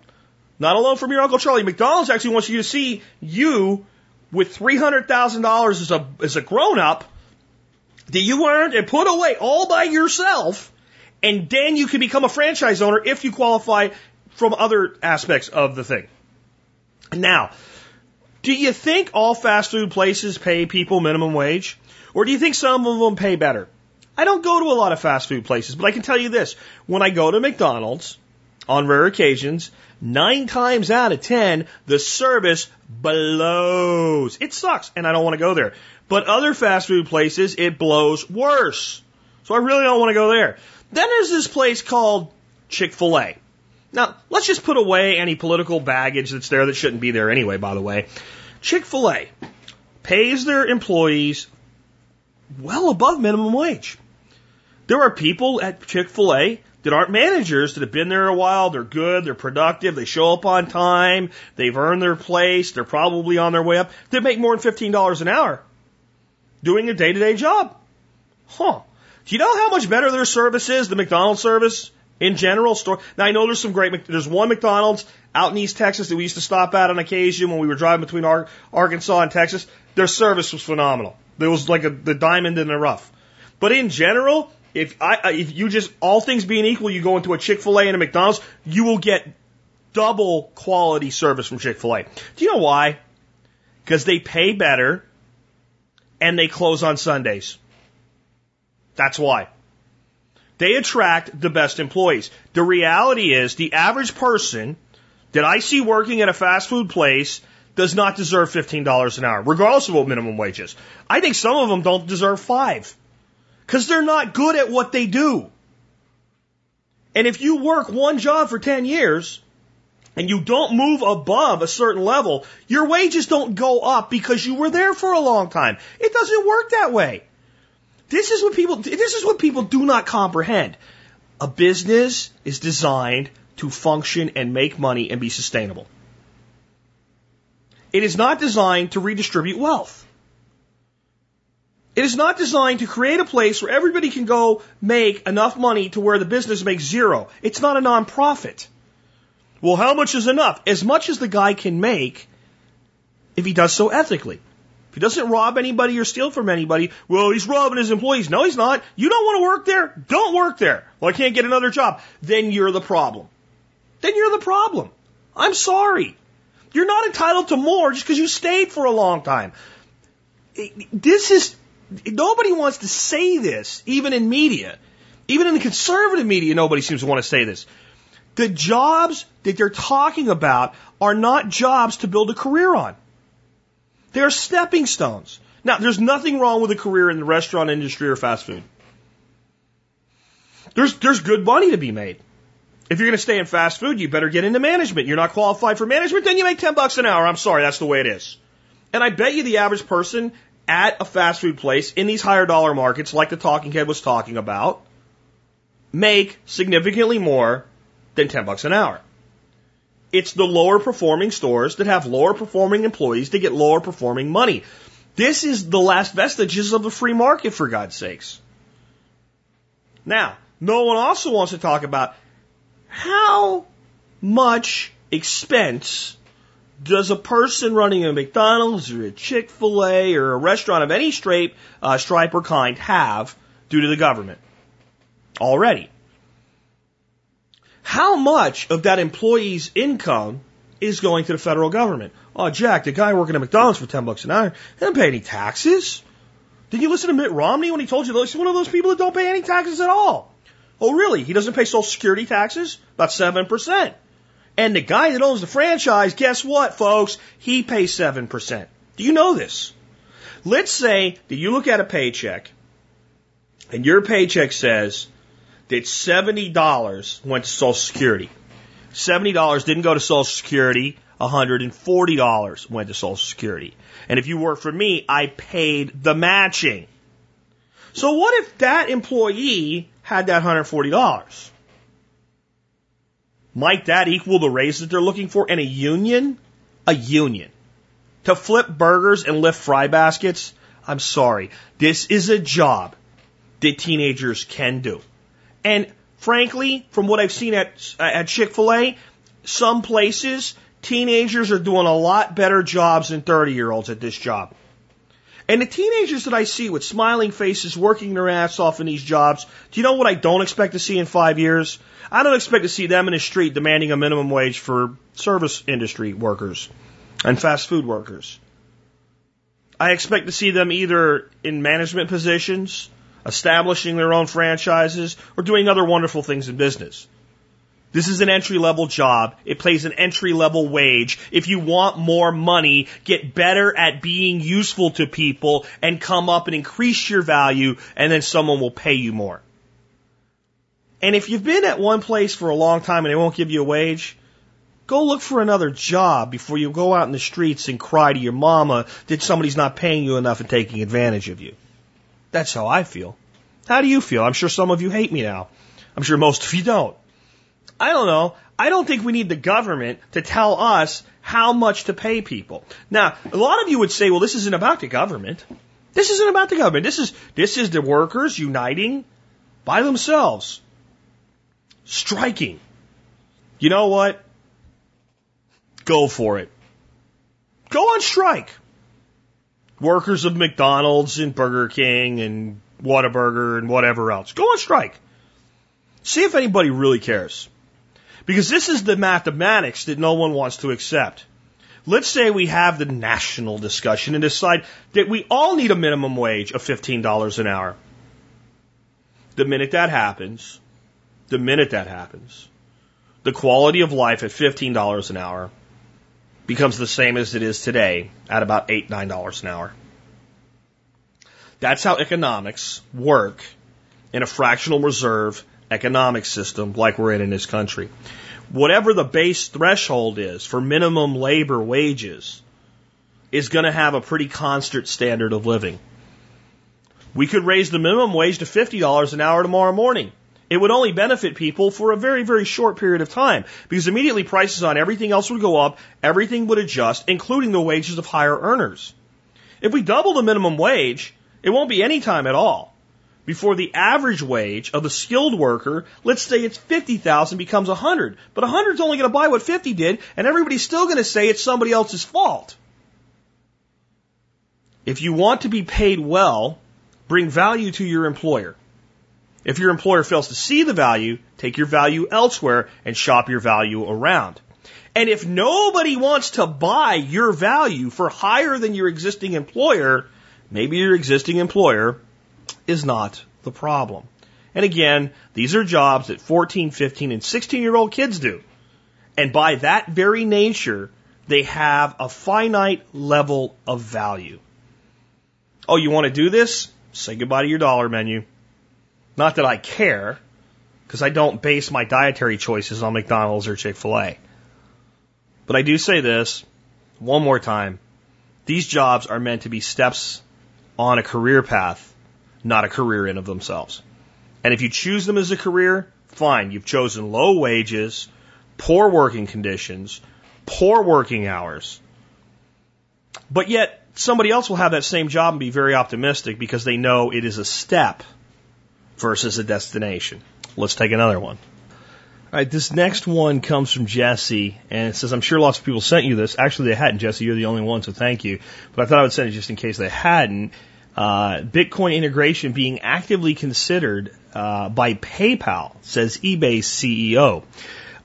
not a loan from your Uncle Charlie. McDonald's actually wants you to see you with $300,000 as a, as a grown up that you earned and put away all by yourself, and then you can become a franchise owner if you qualify from other aspects of the thing. Now, do you think all fast food places pay people minimum wage? Or do you think some of them pay better? I don't go to a lot of fast food places, but I can tell you this. When I go to McDonald's, on rare occasions, nine times out of ten, the service blows. It sucks, and I don't want to go there. But other fast food places, it blows worse. So I really don't want to go there. Then there's this place called Chick-fil-A. Now, let's just put away any political baggage that's there that shouldn't be there anyway, by the way. Chick-fil-A pays their employees well above minimum wage. There are people at Chick fil A that aren't managers that have been there a while. They're good. They're productive. They show up on time. They've earned their place. They're probably on their way up. They make more than $15 an hour doing a day to day job. Huh. Do you know how much better their service is, the McDonald's service in general? Store. Now I know there's some great, there's one McDonald's out in East Texas that we used to stop at on occasion when we were driving between Arkansas and Texas. Their service was phenomenal. There was like a, the diamond in the rough. But in general, if I, if you just, all things being equal, you go into a Chick-fil-A and a McDonald's, you will get double quality service from Chick-fil-A. Do you know why? Because they pay better and they close on Sundays. That's why. They attract the best employees. The reality is the average person that I see working at a fast food place does not deserve $15 an hour, regardless of what minimum wage is. I think some of them don't deserve five because they're not good at what they do. And if you work one job for 10 years and you don't move above a certain level, your wages don't go up because you were there for a long time. It doesn't work that way. This is what people, this is what people do not comprehend. A business is designed to function and make money and be sustainable. It is not designed to redistribute wealth. It is not designed to create a place where everybody can go make enough money to where the business makes zero. It's not a nonprofit. Well, how much is enough? As much as the guy can make if he does so ethically. If he doesn't rob anybody or steal from anybody, well, he's robbing his employees. No, he's not. You don't want to work there? Don't work there. Well, I can't get another job. Then you're the problem. Then you're the problem. I'm sorry. You're not entitled to more just because you stayed for a long time. This is, nobody wants to say this, even in media. Even in the conservative media, nobody seems to want to say this. The jobs that they're talking about are not jobs to build a career on. They're stepping stones. Now, there's nothing wrong with a career in the restaurant industry or fast food. There's, there's good money to be made. If you're going to stay in fast food, you better get into management. You're not qualified for management, then you make 10 bucks an hour. I'm sorry, that's the way it is. And I bet you the average person at a fast food place in these higher dollar markets, like the talking head was talking about, make significantly more than 10 bucks an hour. It's the lower performing stores that have lower performing employees to get lower performing money. This is the last vestiges of the free market, for God's sakes. Now, no one also wants to talk about how much expense does a person running a McDonald's or a Chick fil A or a restaurant of any stripe, uh, stripe or kind have due to the government already? How much of that employee's income is going to the federal government? Oh, Jack, the guy working at McDonald's for 10 bucks an hour, he doesn't pay any taxes. Did you listen to Mitt Romney when he told you that he's one of those people that don't pay any taxes at all? Oh, really? He doesn't pay Social Security taxes? About 7%. And the guy that owns the franchise, guess what, folks? He pays 7%. Do you know this? Let's say that you look at a paycheck and your paycheck says that $70 went to Social Security. $70 didn't go to Social Security. $140 went to Social Security. And if you work for me, I paid the matching. So what if that employee had that $140? Might that equal the raise that they're looking for in a union? A union. To flip burgers and lift fry baskets? I'm sorry. This is a job that teenagers can do. And frankly, from what I've seen at, at Chick-fil-A, some places, teenagers are doing a lot better jobs than 30 year olds at this job. And the teenagers that I see with smiling faces working their ass off in these jobs, do you know what I don't expect to see in five years? I don't expect to see them in the street demanding a minimum wage for service industry workers and fast food workers. I expect to see them either in management positions establishing their own franchises, or doing other wonderful things in business. This is an entry level job. It pays an entry level wage. If you want more money, get better at being useful to people and come up and increase your value and then someone will pay you more. And if you've been at one place for a long time and they won't give you a wage, go look for another job before you go out in the streets and cry to your mama that somebody's not paying you enough and taking advantage of you. That's how I feel. How do you feel? I'm sure some of you hate me now. I'm sure most of you don't. I don't know. I don't think we need the government to tell us how much to pay people. Now, a lot of you would say, well, this isn't about the government. This isn't about the government. This is, this is the workers uniting by themselves. Striking. You know what? Go for it. Go on strike workers of McDonald's and Burger King and Whataburger and whatever else. Go on strike. See if anybody really cares. Because this is the mathematics that no one wants to accept. Let's say we have the national discussion and decide that we all need a minimum wage of $15 an hour. The minute that happens, the minute that happens, the quality of life at $15 an hour becomes the same as it is today at about eight, nine dollars an hour. That's how economics work in a fractional reserve economic system like we're in in this country. Whatever the base threshold is for minimum labor wages is going to have a pretty constant standard of living. We could raise the minimum wage to $50 an hour tomorrow morning. It would only benefit people for a very, very short period of time because immediately prices on everything else would go up, everything would adjust, including the wages of higher earners. If we double the minimum wage, It won't be any time at all before the average wage of the skilled worker, let's say it's 50,000 becomes 100. But 100 is only going to buy what 50 did and everybody's still going to say it's somebody else's fault. If you want to be paid well, bring value to your employer. If your employer fails to see the value, take your value elsewhere and shop your value around. And if nobody wants to buy your value for higher than your existing employer, maybe your existing employer is not the problem. And again, these are jobs that 14, 15, and 16 year old kids do. And by that very nature, they have a finite level of value. Oh, you want to do this? Say goodbye to your dollar menu. Not that I care, because I don't base my dietary choices on McDonald's or Chick fil A. But I do say this one more time. These jobs are meant to be steps on a career path not a career in of themselves. And if you choose them as a career, fine. You've chosen low wages, poor working conditions, poor working hours. But yet, somebody else will have that same job and be very optimistic because they know it is a step versus a destination. Let's take another one. All right, this next one comes from Jesse, and it says, I'm sure lots of people sent you this. Actually, they hadn't, Jesse. You're the only one, so thank you. But I thought I would send it just in case they hadn't uh, Bitcoin integration being actively considered uh, by PayPal, says eBay's CEO.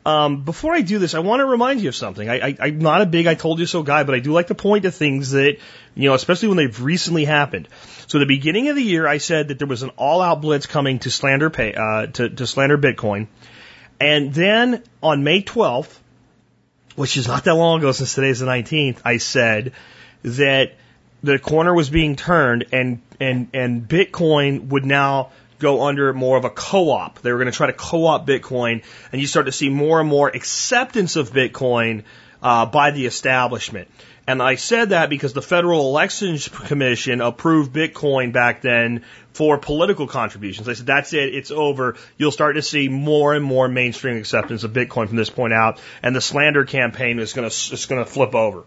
Um, before I do this, I want to remind you of something. I, I, am not a big I told you so guy, but I do like to point to things that, you know, especially when they've recently happened. So the beginning of the year, I said that there was an all-out blitz coming to slander pay, uh, to, to slander Bitcoin. And then on May 12th, which is not that long ago since today's the 19th, I said that the corner was being turned and and and Bitcoin would now go under more of a co-op. They were going to try to co-op Bitcoin, and you start to see more and more acceptance of Bitcoin uh, by the establishment. And I said that because the Federal Elections Commission approved Bitcoin back then for political contributions. I said, that's it, it's over. You'll start to see more and more mainstream acceptance of Bitcoin from this point out, and the slander campaign is going to, is going to flip over.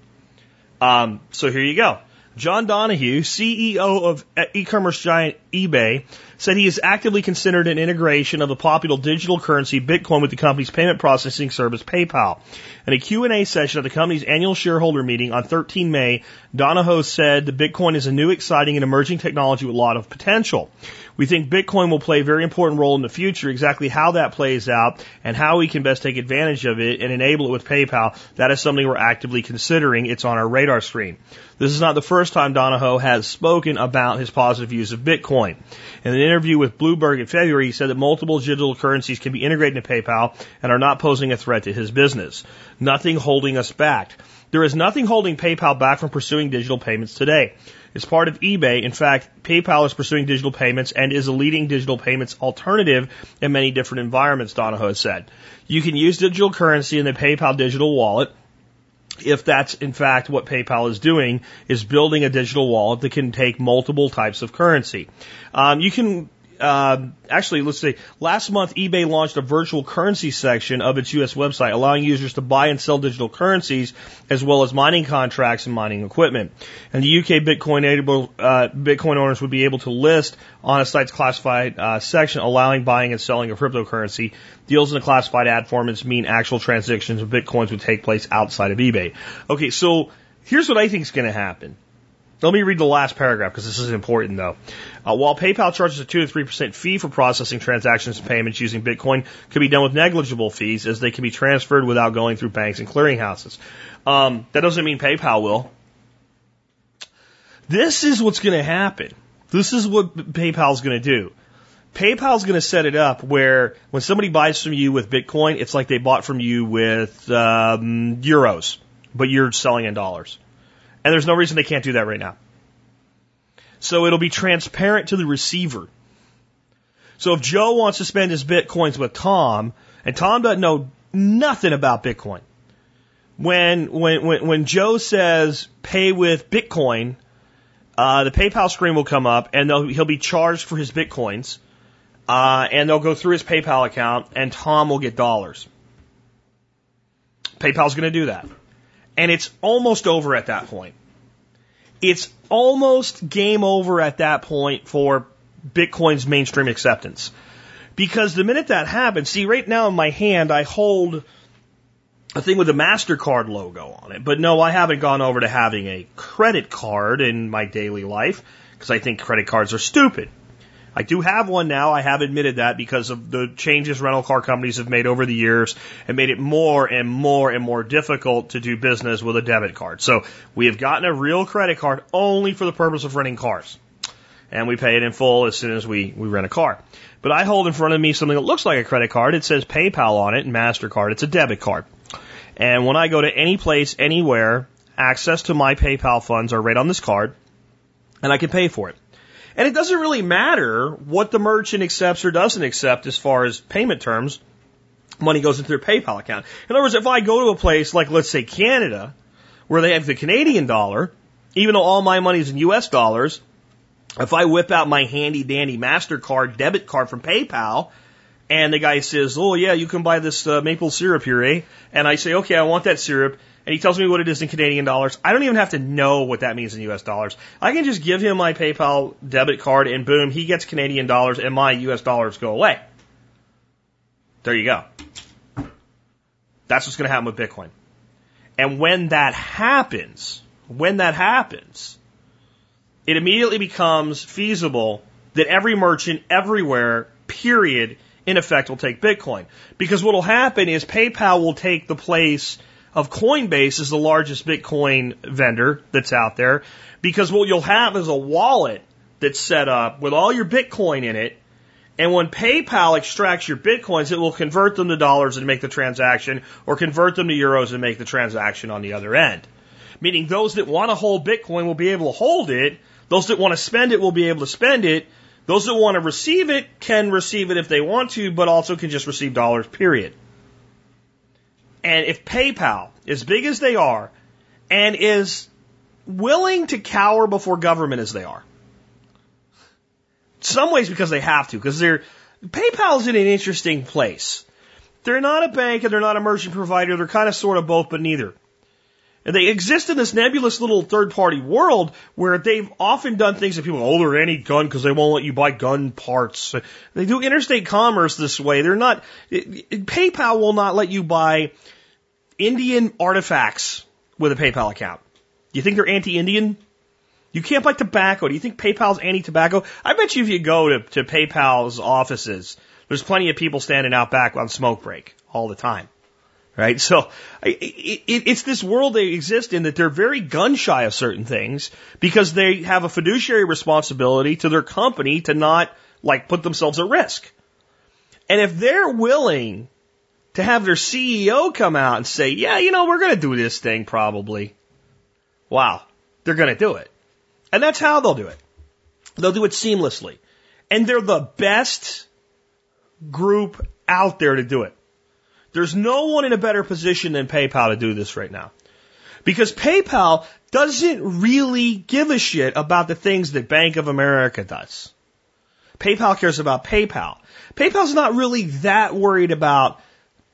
Um, so here you go. John Donahoe, CEO of e-commerce giant eBay, said he has actively considered an integration of the popular digital currency Bitcoin with the company's payment processing service PayPal. In a Q&A session at the company's annual shareholder meeting on 13 May, Donahoe said that Bitcoin is a new, exciting, and emerging technology with a lot of potential. We think Bitcoin will play a very important role in the future. Exactly how that plays out and how we can best take advantage of it and enable it with PayPal, that is something we're actively considering. It's on our radar screen. This is not the first time Donahoe has spoken about his positive views of Bitcoin. In an interview with Bloomberg in February, he said that multiple digital currencies can be integrated into PayPal and are not posing a threat to his business. Nothing holding us back. There is nothing holding PayPal back from pursuing digital payments today. As part of eBay, in fact, PayPal is pursuing digital payments and is a leading digital payments alternative in many different environments, Donahoe said. You can use digital currency in the PayPal digital wallet, if that's in fact what PayPal is doing, is building a digital wallet that can take multiple types of currency. Um, you can uh, actually, let's say last month eBay launched a virtual currency section of its U.S. website, allowing users to buy and sell digital currencies as well as mining contracts and mining equipment. And the UK Bitcoin able, uh, Bitcoin owners would be able to list on a site's classified uh, section, allowing buying and selling of cryptocurrency. Deals in the classified ad formats mean actual transactions of bitcoins would take place outside of eBay. Okay, so here's what I think is going to happen. Let me read the last paragraph because this is important though. Uh, while PayPal charges a 2 to 3% fee for processing transactions and payments using Bitcoin, could be done with negligible fees as they can be transferred without going through banks and clearinghouses. Um, that doesn't mean PayPal will. This is what's going to happen. This is what PayPal is going to do. PayPal is going to set it up where when somebody buys from you with Bitcoin, it's like they bought from you with um, euros, but you're selling in dollars. And there's no reason they can't do that right now. So it'll be transparent to the receiver. So if Joe wants to spend his bitcoins with Tom, and Tom doesn't know nothing about Bitcoin, when when when, when Joe says pay with Bitcoin, uh, the PayPal screen will come up, and he'll be charged for his bitcoins, uh, and they'll go through his PayPal account, and Tom will get dollars. PayPal's going to do that. And it's almost over at that point. it's almost game over at that point for Bitcoin's mainstream acceptance. Because the minute that happens, see, right now in my hand, I hold a thing with a MasterCard logo on it. But no, I haven't gone over to having a credit card in my daily life because I think credit cards are stupid. I do have one now. I have admitted that because of the changes rental car companies have made over the years and made it more and more and more difficult to do business with a debit card. So we have gotten a real credit card only for the purpose of renting cars. And we pay it in full as soon as we, we rent a car. But I hold in front of me something that looks like a credit card. It says PayPal on it and MasterCard. It's a debit card. And when I go to any place, anywhere, access to my PayPal funds are right on this card and I can pay for it. And it doesn't really matter what the merchant accepts or doesn't accept as far as payment terms. Money goes into their PayPal account. In other words, if I go to a place like, let's say, Canada, where they have the Canadian dollar, even though all my money is in US dollars, if I whip out my handy dandy MasterCard debit card from PayPal, and the guy says, Oh, yeah, you can buy this uh, maple syrup here, eh? And I say, Okay, I want that syrup and he tells me what it is in Canadian dollars. I don't even have to know what that means in US dollars. I can just give him my PayPal debit card and boom, he gets Canadian dollars and my US dollars go away. There you go. That's what's going to happen with Bitcoin. And when that happens, when that happens, it immediately becomes feasible that every merchant everywhere, period, in effect will take Bitcoin. Because what will happen is PayPal will take the place of Coinbase is the largest Bitcoin vendor that's out there because what you'll have is a wallet that's set up with all your Bitcoin in it. And when PayPal extracts your Bitcoins, it will convert them to dollars and make the transaction or convert them to euros and make the transaction on the other end. Meaning those that want to hold Bitcoin will be able to hold it. Those that want to spend it will be able to spend it. Those that want to receive it can receive it if they want to, but also can just receive dollars, period. And if PayPal, as big as they are, and is willing to cower before government as they are, some ways because they have to, because they're PayPal's in an interesting place. They're not a bank and they're not a merchant provider. They're kind of sort of both, but neither. And they exist in this nebulous little third party world where they've often done things that people, oh, they're any gun because they won't let you buy gun parts. They do interstate commerce this way. They're not, PayPal will not let you buy Indian artifacts with a PayPal account. Do you think they're anti-Indian? You can't buy tobacco. Do you think PayPal's anti-tobacco? I bet you if you go to, to PayPal's offices, there's plenty of people standing out back on smoke break all the time. Right? So it, it, it's this world they exist in that they're very gun shy of certain things because they have a fiduciary responsibility to their company to not like put themselves at risk. And if they're willing to have their CEO come out and say, yeah, you know, we're going to do this thing probably. Wow. They're going to do it. And that's how they'll do it. They'll do it seamlessly. And they're the best group out there to do it. There's no one in a better position than PayPal to do this right now. Because PayPal doesn't really give a shit about the things that Bank of America does. PayPal cares about PayPal. PayPal's not really that worried about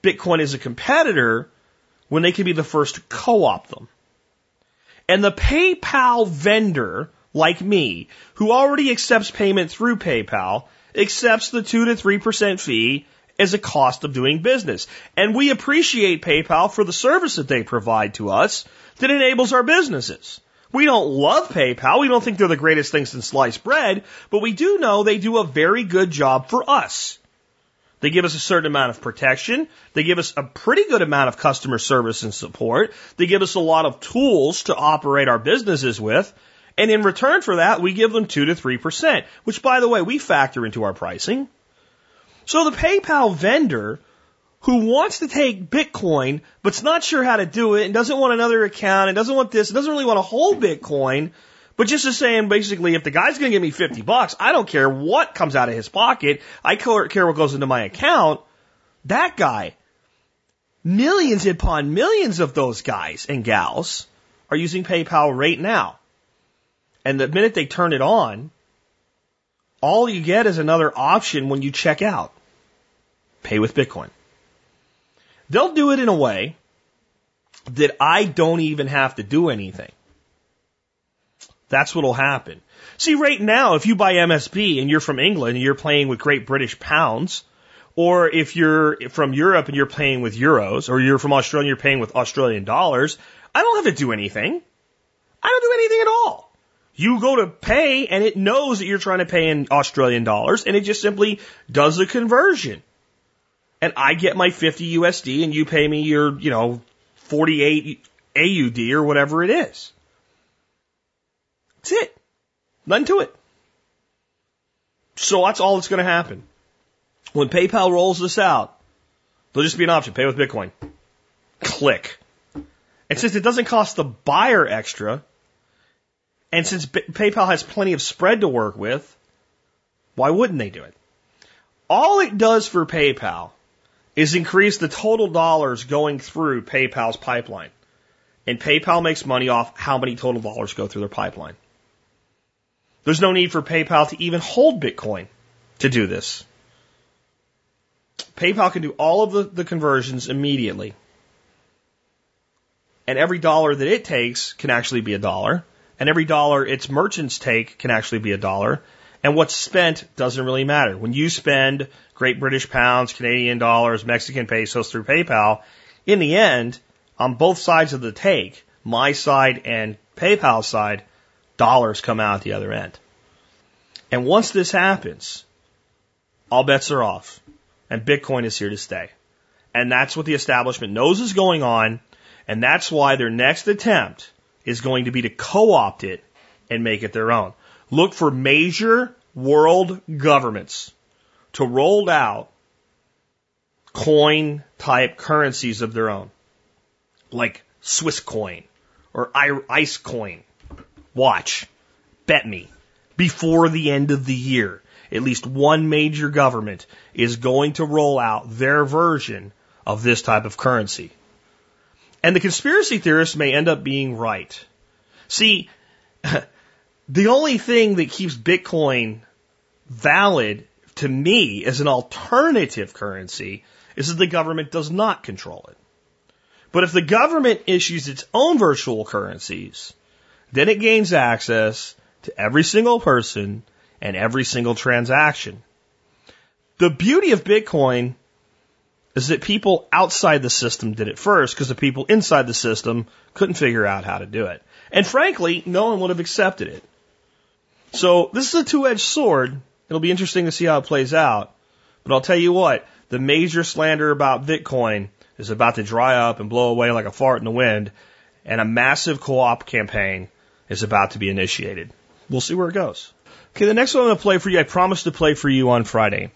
Bitcoin as a competitor when they can be the first to co-opt them. And the PayPal vendor, like me, who already accepts payment through PayPal, accepts the 2 to 3% fee as a cost of doing business. And we appreciate PayPal for the service that they provide to us that enables our businesses. We don't love PayPal. We don't think they're the greatest thing since sliced bread, but we do know they do a very good job for us. They give us a certain amount of protection. They give us a pretty good amount of customer service and support. They give us a lot of tools to operate our businesses with. And in return for that, we give them 2 to 3%, which by the way, we factor into our pricing. So the PayPal vendor who wants to take Bitcoin, but's not sure how to do it and doesn't want another account and doesn't want this, and doesn't really want to hold Bitcoin, but just as saying, basically, if the guy's going to give me 50 bucks, I don't care what comes out of his pocket. I care what goes into my account. That guy, millions upon millions of those guys and gals are using PayPal right now. And the minute they turn it on, all you get is another option when you check out. Pay with Bitcoin. They'll do it in a way that I don't even have to do anything. That's what'll happen. See, right now, if you buy MSB and you're from England and you're playing with Great British pounds, or if you're from Europe and you're paying with euros, or you're from Australia and you're paying with Australian dollars, I don't have to do anything. I don't do anything at all. You go to pay and it knows that you're trying to pay in Australian dollars and it just simply does the conversion. And I get my 50 USD and you pay me your, you know, 48 AUD or whatever it is. That's it. Nothing to it. So that's all that's going to happen. When PayPal rolls this out, there'll just be an option, pay with Bitcoin. Click. And since it doesn't cost the buyer extra, and since PayPal has plenty of spread to work with, why wouldn't they do it? All it does for PayPal is increase the total dollars going through PayPal's pipeline. And PayPal makes money off how many total dollars go through their pipeline. There's no need for PayPal to even hold Bitcoin to do this. PayPal can do all of the, the conversions immediately. And every dollar that it takes can actually be a dollar. And every dollar its merchants take can actually be a dollar. And what's spent doesn't really matter. When you spend Great British pounds, Canadian dollars, Mexican pesos through PayPal, in the end, on both sides of the take, my side and PayPal side, dollars come out the other end. And once this happens, all bets are off. And Bitcoin is here to stay. And that's what the establishment knows is going on. And that's why their next attempt is going to be to co-opt it and make it their own. Look for major world governments to roll out coin type currencies of their own, like Swiss coin or ice coin. Watch. Bet me. Before the end of the year, at least one major government is going to roll out their version of this type of currency. And the conspiracy theorists may end up being right. See, the only thing that keeps Bitcoin valid to me as an alternative currency is that the government does not control it. But if the government issues its own virtual currencies, then it gains access to every single person and every single transaction. The beauty of Bitcoin is that people outside the system did it first because the people inside the system couldn't figure out how to do it. And frankly, no one would have accepted it. So this is a two-edged sword. It'll be interesting to see how it plays out. But I'll tell you what, the major slander about Bitcoin is about to dry up and blow away like a fart in the wind, and a massive co-op campaign is about to be initiated. We'll see where it goes. Okay, the next one I'm going to play for you, I promised to play for you on Friday.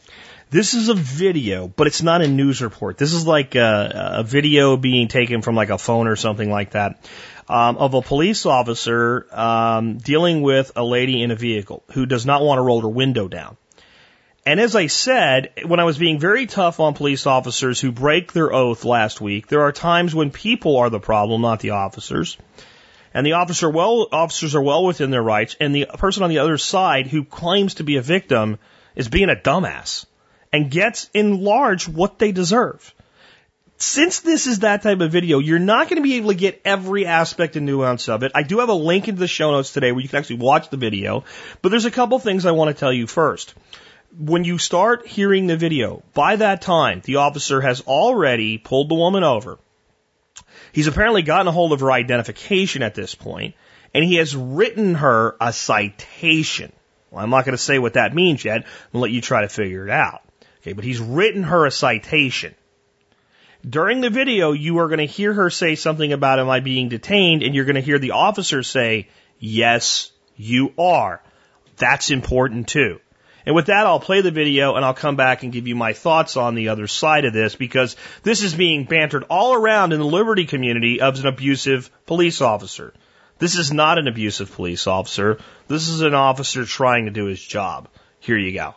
This is a video, but it's not a news report. This is like a, a video being taken from like a phone or something like that um, of a police officer um, dealing with a lady in a vehicle who does not want to roll her window down. And as I said, when I was being very tough on police officers who break their oath last week, there are times when people are the problem, not the officers. And the officer well, officers are well within their rights, and the person on the other side who claims to be a victim is being a dumbass and gets in large what they deserve. Since this is that type of video, you're not going to be able to get every aspect and nuance of it. I do have a link into the show notes today where you can actually watch the video, but there's a couple things I want to tell you first. When you start hearing the video, by that time, the officer has already pulled the woman over. He's apparently gotten a hold of her identification at this point, and he has written her a citation. Well, I'm not going to say what that means yet. I'll let you try to figure it out. Okay, but he's written her a citation. During the video, you are going to hear her say something about am I being detained, and you're going to hear the officer say, yes, you are. That's important too. And with that, I'll play the video and I'll come back and give you my thoughts on the other side of this because this is being bantered all around in the liberty community as an abusive police officer. This is not an abusive police officer. This is an officer trying to do his job. Here you go.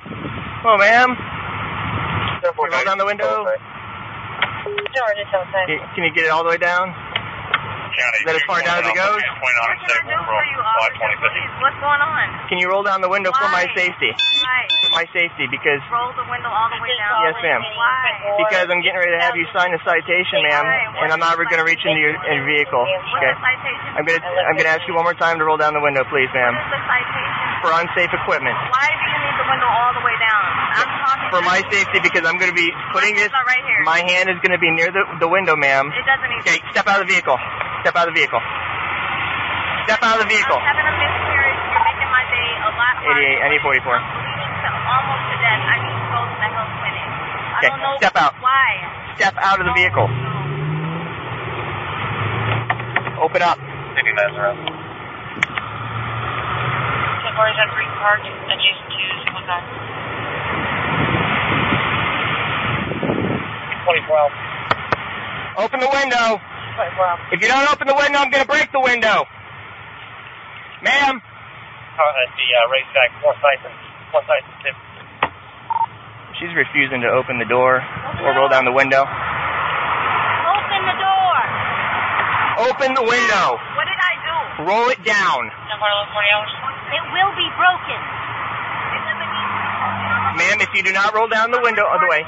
Hello, ma'am. Can you roll down the window? Georgia Hilton. Can, can you get it all the way down? Is that as far down as it goes? What can I do for you, what's going on? Can you roll down the window for my safety? Why? For my safety, because Roll the window all the way down. Yes, ma'am. Why? because I'm getting ready to have you sign a citation, ma'am, and I'm not going to reach into your, your vehicle. Okay. citation? I'm gonna I'm gonna ask you one more time to roll down the window, please, ma'am, is the citation? for unsafe equipment. Why do you need the window all the way down? I'm talking For my safety, because I'm going to be putting this. Right here. My hand is going to be near the the window, ma'am. It doesn't even. Okay, step out of the vehicle. Step out of the vehicle. Step out of the vehicle. I'm having a miscarriage. You're making my day a lot harder. 88, I need 44. I'm bleeding to almost to death. I need to go to the health clinic. I Okay, don't know step out. why. Step out of the vehicle. Open up. Ten cars on Green Park, adjacent to Simple 2012. Open the window. If you don't open the window, I'm going to break the window. Ma'am. At the uh, racetrack, one side, one side tip. She's refusing to open the door or roll down the window. Open the door. Open the window. What did I do? Roll it down. It will be broken. It doesn't mean. Ma'am, if you do not roll down the window all the way.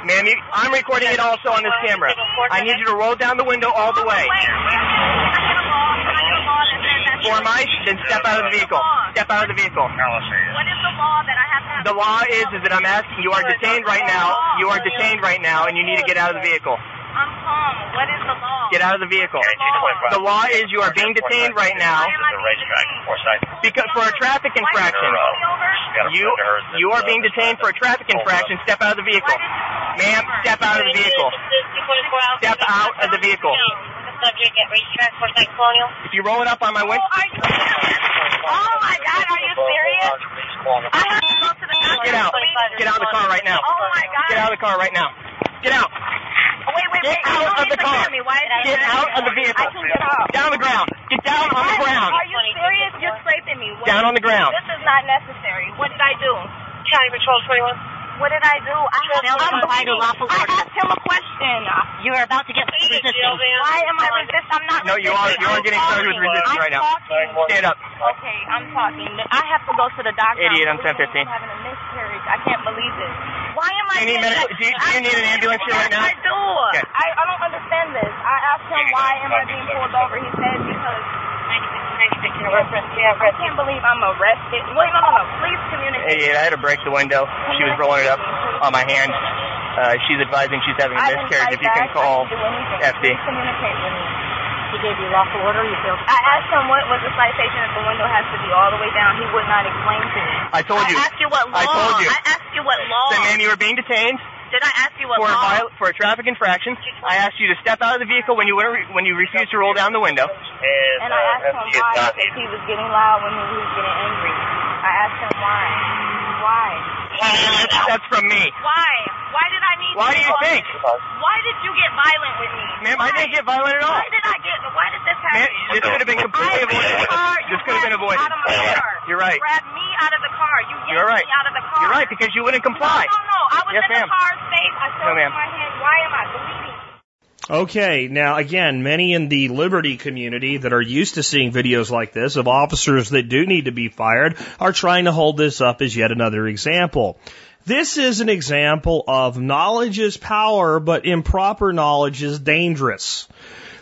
I'm. Ma'am, you, I'm recording it also on this camera. I need you to roll down the window all the way. Wait, wait, I get a law. I get a law that says that. For my, then step out of the vehicle. Step out of the vehicle. What is the law that I have to have? The law is, is that I'm asking, you are detained right now. You are detained right now, and you need to get out of the vehicle. I'm calm. What is the law? Get out of the vehicle. The law is you are being detained right now Why am I being detained? because for a traffic infraction. You you are being detained for a traffic infraction. Step out of the vehicle. Ma'am, step out of the vehicle. Step out of the vehicle. Subject at racetrack, Forsyth Colonial. If you roll it up on my window, oh, Are you serious? Oh my God, are you serious? I have to go to the doctor. get out. Get out of the car right now. Oh my God. Get out of the car right now. Get out. Oh, Wait, wait, Get out of the car. hear me. Get out of the vehicle. Get. Down on the ground. Get down on the ground. Are you serious? You're scraping me. What Down on the ground. This is not necessary. What did I do? County Patrol 21. What did I do? I have Failed to I'm comply to bleeding. lawful I asked him a question. You are about to get resisting. Why am I resisting? I'm not No, you are you are getting started with resistance right now. Stand up. Okay, I'm talking. I have to go to the doctor. 88 on I'm 1015. having a miscarriage. I can't believe this. Why am I? Do you need medical- do you- do you need an ambulance here right now? I do. Okay. I, I don't understand this. I asked him why am I being pulled over. He said because. I can't believe I'm arrested. Wait, no, no, no. Please communicate. 88. I had to break the window. She was rolling it up on my hand. Uh, she's advising she's having a I didn't miscarriage. If you can call I didn't do anything. FD. Communicate with me. He gave you lawful order. You failed. I asked him what was the citation if the window has to be all the way down. He would not explain to me. I told you. I asked you what law. I told you. I asked you what law. Then, ma'am, you were being detained Did I ask you what for a, law? viol- for a traffic infraction. I asked you to step out of the vehicle when you were- when you refused to roll down the window. And I asked him why because he was getting loud when he was getting angry. I asked him why. Why? That's, that's from me. Why? Why did I need? Why to do you think? Why did you get violent with me? Ma'am, I didn't get violent at all. Why did I get? Why did this happen? Ma'am, this could have been completely I was in the car. avoided. This could have been avoided. Out of my car. You're right. You grabbed me out of the car. You yanked You're right. me out of the car. You're right because you wouldn't comply. No, no, no. I was Yes, in ma'am. the car safe. I No, ma'am. you my hand. Why am I bleeding? Okay, now again, many in the liberty community that are used to seeing videos like this of officers that do need to be fired are trying to hold this up as yet another example. This is an example of knowledge is power, but improper knowledge is dangerous.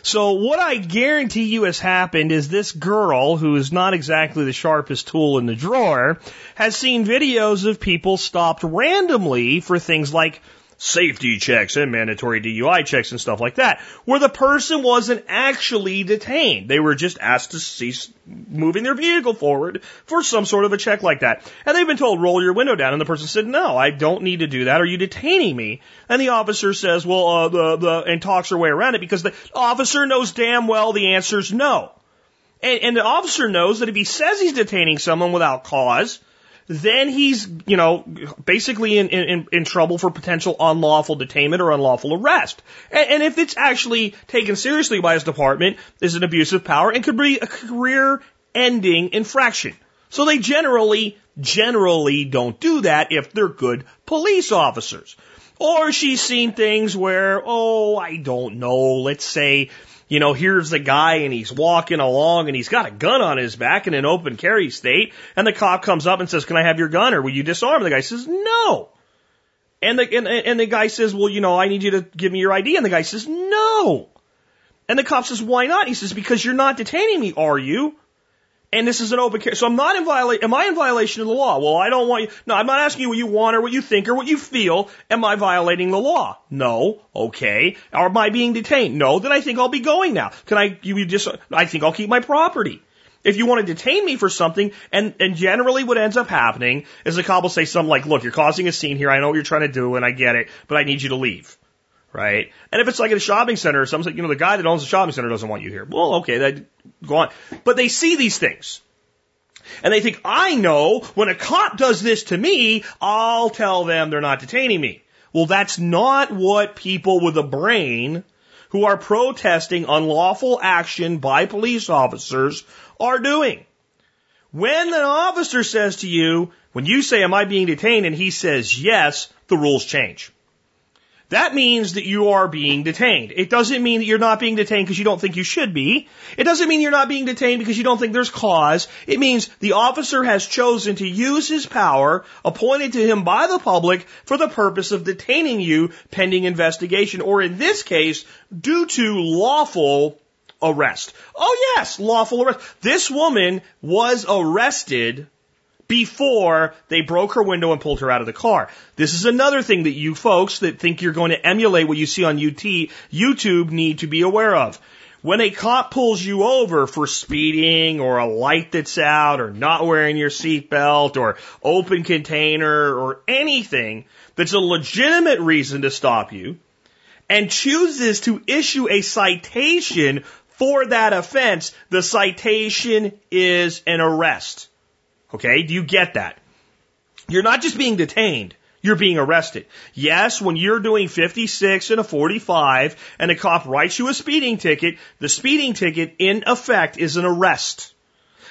So what I guarantee you has happened is this girl, who is not exactly the sharpest tool in the drawer, has seen videos of people stopped randomly for things like safety checks and mandatory DUI checks and stuff like that, where the person wasn't actually detained. They were just asked to cease moving their vehicle forward for some sort of a check like that. And they've been told, roll your window down. And the person said, no, I don't need to do that. Are you detaining me? And the officer says, well, uh, the, the, and talks her way around it because the officer knows damn well the answer is no. And, and the officer knows that if he says he's detaining someone without cause, then he's, you know, basically in, in, in trouble for potential unlawful detainment or unlawful arrest. And, and if it's actually taken seriously by his department, is an abuse of power and could be a career ending infraction. So they generally, generally don't do that if they're good police officers. Or she's seen things where, oh, I don't know, let's say You know, here's the guy and he's walking along and he's got a gun on his back in an open carry state. And the cop comes up and says, can I have your gun or will you disarm? The guy says, no. And the, and, and the guy says, well, you know, I need you to give me your ID. And the guy says, no. And the cop says, why not? He says, because you're not detaining me, are you? And this is an open carry. So I'm not in violation. Am I in violation of the law? Well, I don't want you. No, I'm not asking you what you want or what you think or what you feel. Am I violating the law? No. Okay. Or am I being detained? No. Then I think I'll be going now. Can I, you just, I think I'll keep my property. If you want to detain me for something, and, and generally what ends up happening is the cop will say something like, look, you're causing a scene here. I know what you're trying to do and I get it, but I need you to leave. Right? And if it's like at a shopping center or something, you know, the guy that owns the shopping center doesn't want you here. Well, okay, that, go on. But they see these things. And they think, I know when a cop does this to me, I'll tell them they're not detaining me. Well, that's not what people with a brain who are protesting unlawful action by police officers are doing. When an officer says to you, when you say, am I being detained? And he says yes, the rules change. That means that you are being detained. It doesn't mean that you're not being detained because you don't think you should be. It doesn't mean you're not being detained because you don't think there's cause. It means the officer has chosen to use his power appointed to him by the public for the purpose of detaining you pending investigation or in this case, due to lawful arrest. Oh yes, lawful arrest. This woman was arrested before they broke her window and pulled her out of the car. This is another thing that you folks that think you're going to emulate what you see on UT, YouTube need to be aware of. When a cop pulls you over for speeding or a light that's out or not wearing your seatbelt or open container or anything that's a legitimate reason to stop you and chooses to issue a citation for that offense, the citation is an arrest. Okay, do you get that? You're not just being detained. You're being arrested. Yes, when you're doing 56 and a 45 and a cop writes you a speeding ticket, the speeding ticket in effect is an arrest.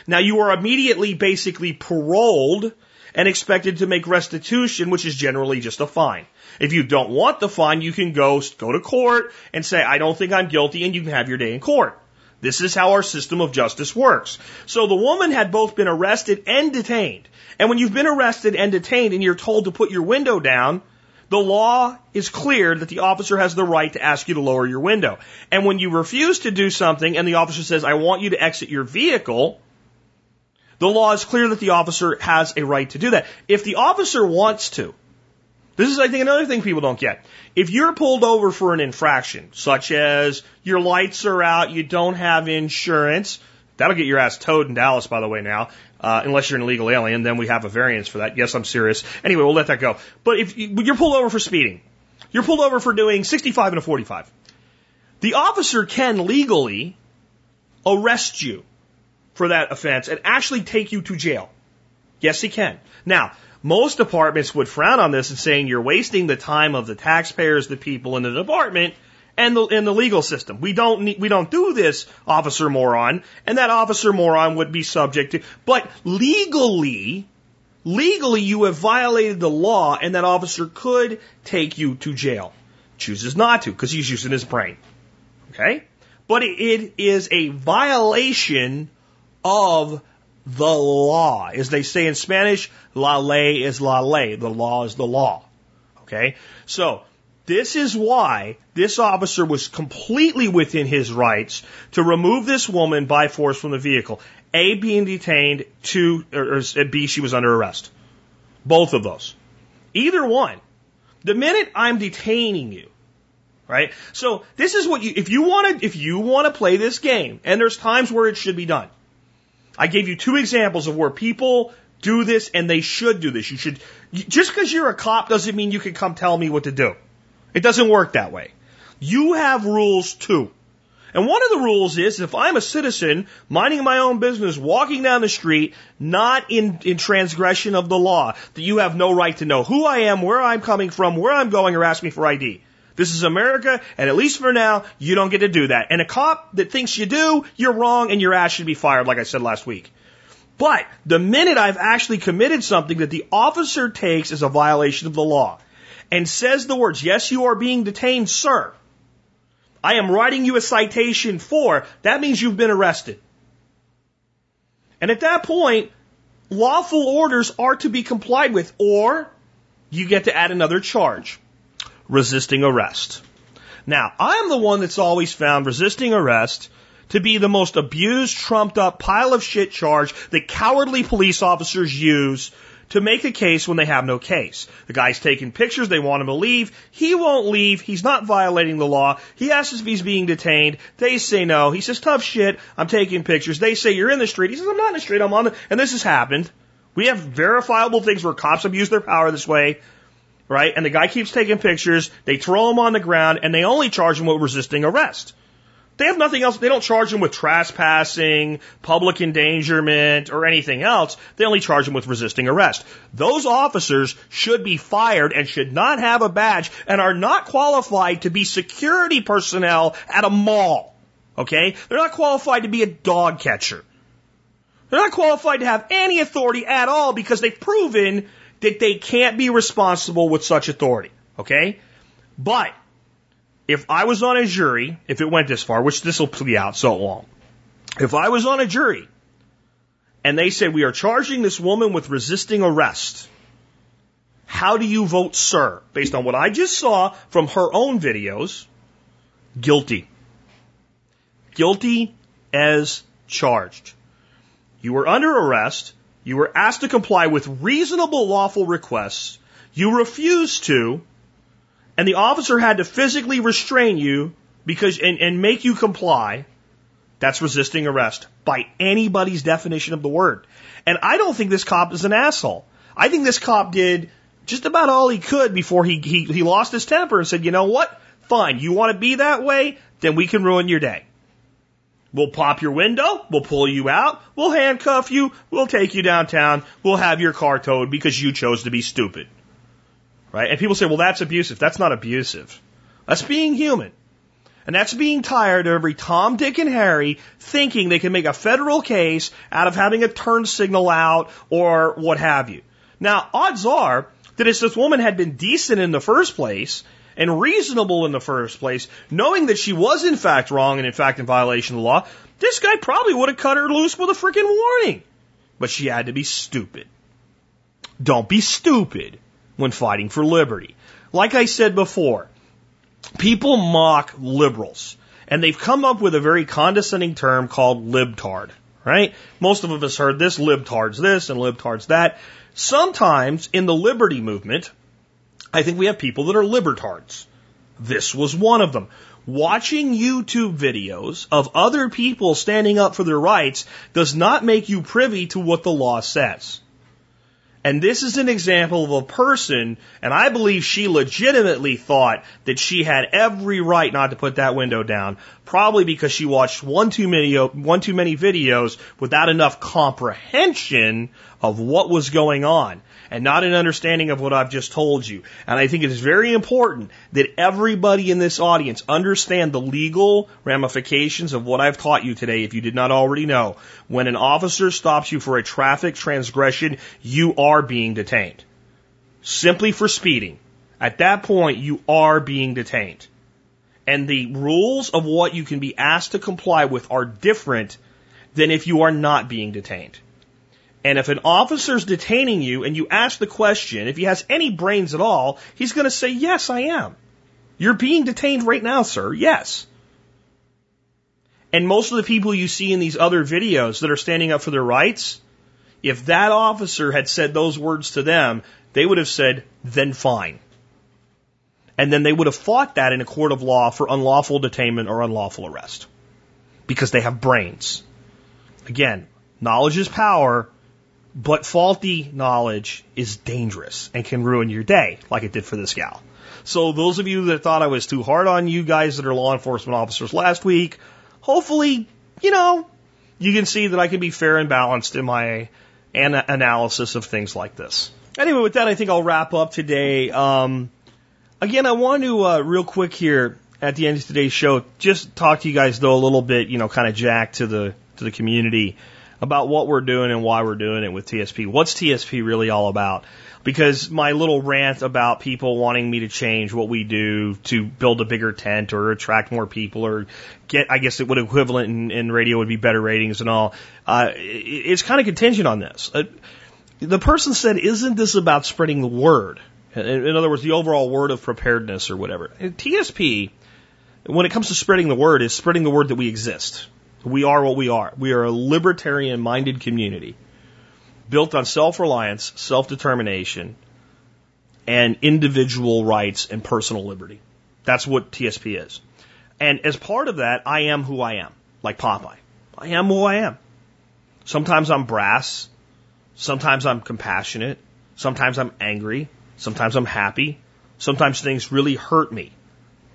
Now you are immediately basically paroled and expected to make restitution, which is generally just a fine. If you don't want the fine, you can go, go to court and say, I don't think I'm guilty and you can have your day in court. This is how our system of justice works. So the woman had both been arrested and detained. And when you've been arrested and detained and you're told to put your window down, the law is clear that the officer has the right to ask you to lower your window. And when you refuse to do something and the officer says, I want you to exit your vehicle, the law is clear that the officer has a right to do that. If the officer wants to, this is, I think, another thing people don't get. If you're pulled over for an infraction, such as your lights are out, you don't have insurance, that'll get your ass towed in Dallas, by the way, now, uh, unless you're an illegal alien, then we have a variance for that. Yes, I'm serious. Anyway, we'll let that go. But if you, you're pulled over for speeding, you're pulled over for doing 65 and a 45. The officer can legally arrest you for that offense and actually take you to jail. Yes, he can. Now, most departments would frown on this and saying you're wasting the time of the taxpayers, the people in the department, and the in the legal system. We don't need, we don't do this, officer moron, and that officer moron would be subject to. But legally, legally, you have violated the law, and that officer could take you to jail. Chooses not to because he's using his brain. Okay, but it is a violation of the law. As they say in Spanish, la ley is la ley. The law is the law. Okay? So, this is why this officer was completely within his rights to remove this woman by force from the vehicle. A, being detained, two, or, or B, she was under arrest. Both of those. Either one. The minute I'm detaining you, right? So this is what you, if you want to, if you want to play this game, and there's times where it should be done, I gave you two examples of where people do this and they should do this. You should, just because you're a cop doesn't mean you can come tell me what to do. It doesn't work that way. You have rules too. And one of the rules is if I'm a citizen minding my own business, walking down the street, not in, in transgression of the law, that you have no right to know who I am, where I'm coming from, where I'm going, or ask me for ID. This is America, and at least for now, you don't get to do that. And a cop that thinks you do, you're wrong, and your ass should be fired, like I said last week. But the minute I've actually committed something that the officer takes as a violation of the law and says the words, yes, you are being detained, sir, I am writing you a citation for, that means you've been arrested. And at that point, lawful orders are to be complied with, or you get to add another charge resisting arrest. Now, I'm the one that's always found resisting arrest to be the most abused, trumped up pile of shit charge that cowardly police officers use to make a case when they have no case. The guy's taking pictures, they want him to leave. He won't leave. He's not violating the law. He asks if he's being detained. They say no. He says, tough shit, I'm taking pictures. They say, you're in the street. He says, I'm not in the street, I'm on the, and this has happened. We have verifiable things where cops abuse their power this way, right? And the guy keeps taking pictures. They throw him on the ground and they only charge him with resisting arrest. They have nothing else. They don't charge him with trespassing, public endangerment, or anything else. They only charge him with resisting arrest. Those officers should be fired and should not have a badge and are not qualified to be security personnel at a mall. Okay? They're not qualified to be a dog catcher. They're not qualified to have any authority at all because they've proven that they can't be responsible with such authority. Okay? But if I was on a jury, if it went this far, which this will play out so long, if I was on a jury and they said we are charging this woman with resisting arrest, how do you vote, sir? Based on what I just saw from her own videos, guilty. Guilty as charged. You were under arrest. You were asked to comply with reasonable lawful requests. You refused to, and the officer had to physically restrain you because and, and make you comply. That's resisting arrest by anybody's definition of the word. And I don't think this cop is an asshole. I think this cop did just about all he could before he, he, he lost his temper and said, you know what? Fine. You want to be that way? Then we can ruin your day. We'll pop your window. We'll pull you out. We'll handcuff you. We'll take you downtown. We'll have your car towed because you chose to be stupid. Right? And people say, well, that's abusive. That's not abusive. That's being human. And that's being tired of every Tom, Dick, and Harry thinking they can make a federal case out of having a turn signal out or what have you. Now, odds are that if this woman had been decent in the first place and reasonable in the first place, knowing that she was in fact wrong and in fact in violation of the law, this guy probably would have cut her loose with a freaking warning. But she had to be stupid. Don't be stupid when fighting for liberty. Like I said before, people mock liberals, and they've come up with a very condescending term called libtard, right? Most of us heard this, libtards this and libtards that. Sometimes in the liberty movement, I think we have people that are libertards. This was one of them. Watching YouTube videos of other people standing up for their rights does not make you privy to what the law says. And this is an example of a person, and I believe she legitimately thought that she had every right not to put that window down, probably because she watched one too many, one too many videos without enough comprehension of what was going on and not an understanding of what I've just told you. And I think it is very important that everybody in this audience understand the legal ramifications of what I've taught you today if you did not already know. When an officer stops you for a traffic transgression, you are being detained. Simply for speeding. At that point, you are being detained. And the rules of what you can be asked to comply with are different than if you are not being detained. And if an officer's detaining you and you ask the question, if he has any brains at all, he's going to say, Yes, I am. You're being detained right now, sir. Yes. And most of the people you see in these other videos that are standing up for their rights, if that officer had said those words to them, they would have said, Then fine. And then they would have fought that in a court of law for unlawful detainment or unlawful arrest. Because they have brains. Again, knowledge is power, but faulty knowledge is dangerous and can ruin your day, like it did for this gal. So those of you that thought I was too hard on you guys that are law enforcement officers last week, hopefully, you know, you can see that I can be fair and balanced in my an- analysis of things like this. Anyway, with that, I think I'll wrap up today. Um, again, I want to uh, real quick here at the end of today's show just talk to you guys though a little bit, you know, kind of jack to the to the community. About what we're doing and why we're doing it with TSP. What's TSP really all about? Because my little rant about people wanting me to change what we do to build a bigger tent or attract more people or get, I guess it would equivalent in, in radio would be better ratings and all. Uh, it, it's kind of contingent on this. Uh, the person said, isn't this about spreading the word? In, in other words, the overall word of preparedness or whatever. TSP, when it comes to spreading the word, is spreading the word that we exist. We are what we are. We are a libertarian minded community built on self reliance, self determination, and individual rights and personal liberty. That's what TSP is. And as part of that, I am who I am, like Popeye. I am who I am. Sometimes I'm brass. Sometimes I'm compassionate. Sometimes I'm angry. Sometimes I'm happy. Sometimes things really hurt me.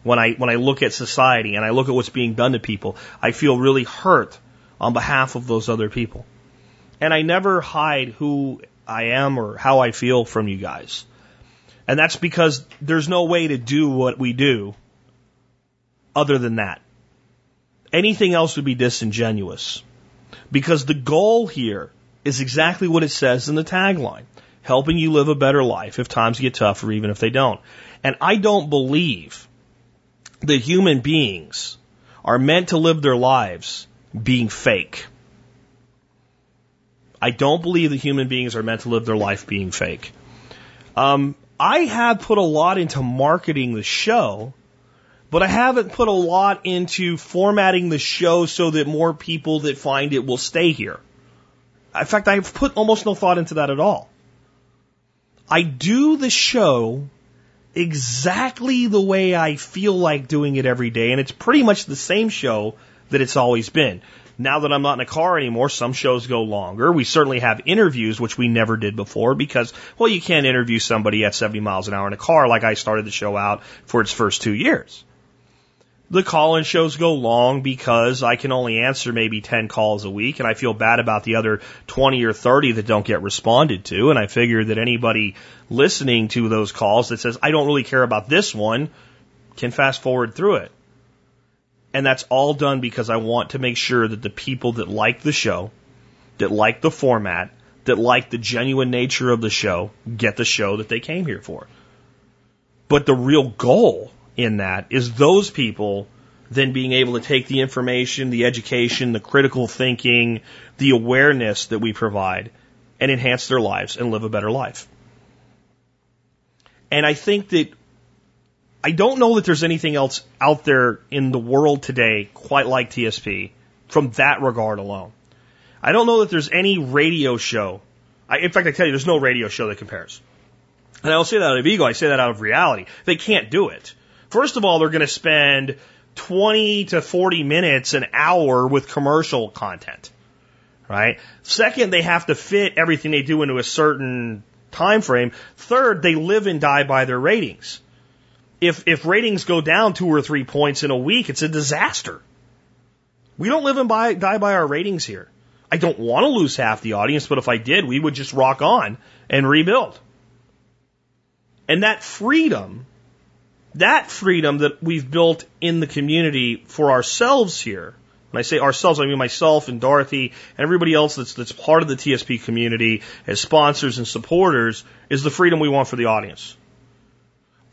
When I, when I look at society and I look at what's being done to people, I feel really hurt on behalf of those other people. And I never hide who I am or how I feel from you guys. And that's because there's no way to do what we do other than that. Anything else would be disingenuous. Because the goal here is exactly what it says in the tagline helping you live a better life if times get tough or even if they don't. And I don't believe that human beings are meant to live their lives being fake. I don't believe that human beings are meant to live their life being fake. Um, I have put a lot into marketing the show, but I haven't put a lot into formatting the show so that more people that find it will stay here. In fact, I've put almost no thought into that at all. I do the show exactly the way I feel like doing it every day, and it's pretty much the same show that it's always been. Now that I'm not in a car anymore, some shows go longer. We certainly have interviews, which we never did before because, well, you can't interview somebody at 70 miles an hour in a car like I started the show out for its first two years. The call in shows go long because I can only answer maybe 10 calls a week and I feel bad about the other 20 or 30 that don't get responded to. And I figure that anybody listening to those calls that says, I don't really care about this one can fast forward through it. And that's all done because I want to make sure that the people that like the show, that like the format, that like the genuine nature of the show, get the show that they came here for. But the real goal in that is those people then being able to take the information, the education, the critical thinking, the awareness that we provide and enhance their lives and live a better life. And I think that I don't know that there's anything else out there in the world today quite like TSP from that regard alone. I don't know that there's any radio show. I, in fact, I tell you, there's no radio show that compares. And I don't say that out of ego, I say that out of reality. They can't do it. First of all, they're going to spend 20 to 40 minutes, an hour with commercial content. Right? Second, they have to fit everything they do into a certain time frame. Third, they live and die by their ratings if if ratings go down two or three points in a week, it's a disaster. We don't live and buy, die by our ratings here. I don't want to lose half the audience, but if I did, we would just rock on and rebuild. And that freedom, that freedom that we've built in the community for ourselves here, when I say ourselves, I mean myself and Dorothy and everybody else that's, that's part of the TSP community as sponsors and supporters, is the freedom we want for the audience.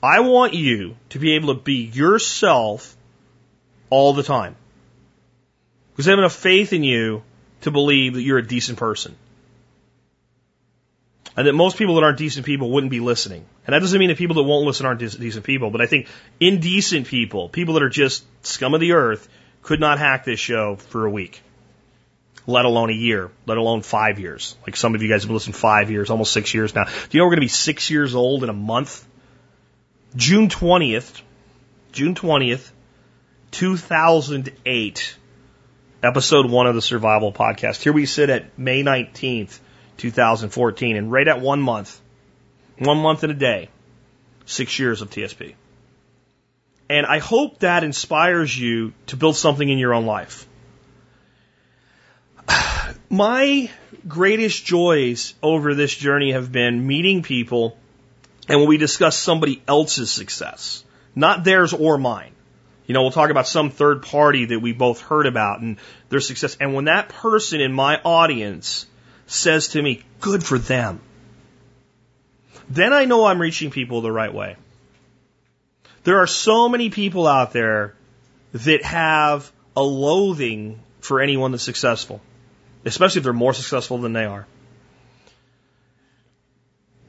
I want you to be able to be yourself all the time. Because I have enough faith in you to believe that you're a decent person. And that most people that aren't decent people wouldn't be listening. And that doesn't mean that people that won't listen aren't decent people, but I think indecent people, people that are just scum of the earth, could not hack this show for a week. Let alone a year, let alone five years. Like some of you guys have listening five years, almost six years now. Do you know we're going to be six years old in a month? June 20th, June 20th, 2008, episode one of the Survival Podcast. Here we sit at May 19th, 2014, and right at one month, one month and a day, six years of TSP. And I hope that inspires you to build something in your own life. My greatest joys over this journey have been meeting people and when we discuss somebody else's success, not theirs or mine. You know, we'll talk about some third party that we both heard about and their success. And when that person in my audience says to me, good for them, then I know I'm reaching people the right way. There are so many people out there that have a loathing for anyone that's successful, especially if they're more successful than they are.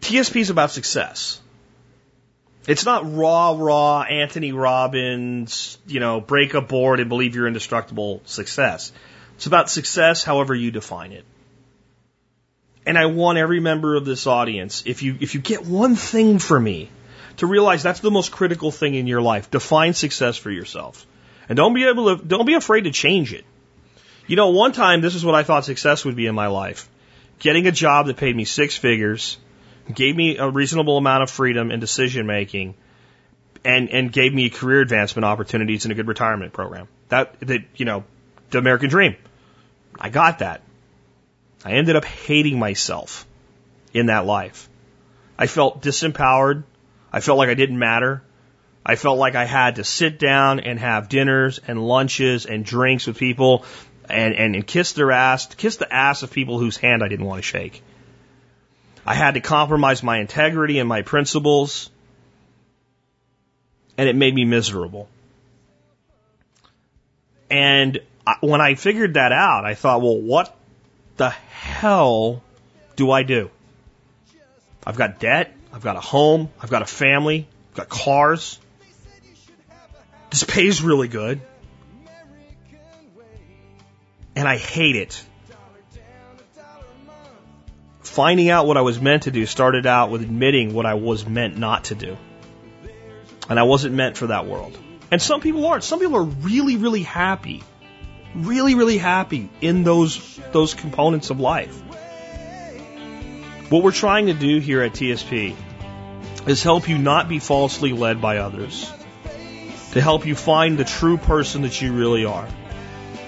TSP is about success. It's not raw, raw Anthony Robbins, you know, break a board and believe you're indestructible success. It's about success however you define it. And I want every member of this audience, if you, if you get one thing for me, to realize that's the most critical thing in your life. Define success for yourself. And don't be able to, don't be afraid to change it. You know, one time this is what I thought success would be in my life. Getting a job that paid me six figures, gave me a reasonable amount of freedom and decision making, and, and gave me career advancement opportunities and a good retirement program. That, that, you know, the American dream. I got that. I ended up hating myself in that life. I felt disempowered. I felt like I didn't matter. I felt like I had to sit down and have dinners and lunches and drinks with people and, and, and kiss their ass, kiss the ass of people whose hand I didn't want to shake. I had to compromise my integrity and my principles, and it made me miserable. And when I figured that out, I thought, well, what the hell do I do? I've got debt, I've got a home, I've got a family, I've got cars. This pays really good. And I hate it. Finding out what I was meant to do started out with admitting what I was meant not to do. And I wasn't meant for that world. And some people aren't. Some people are really, really happy. Really, really happy in those, those components of life. What we're trying to do here at TSP is help you not be falsely led by others. To help you find the true person that you really are.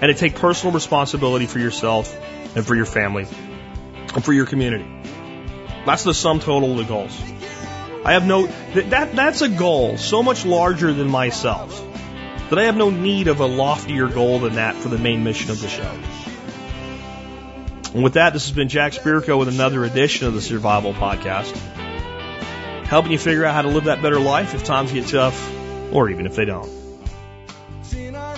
And to take personal responsibility for yourself and for your family and for your community. That's the sum total of the goals. I have no, that, that, that's a goal so much larger than myself that I have no need of a loftier goal than that for the main mission of the show. And with that, this has been Jack Spirko with another edition of the Survival Podcast. Helping you figure out how to live that better life if times get tough, or even if they don't. It's in our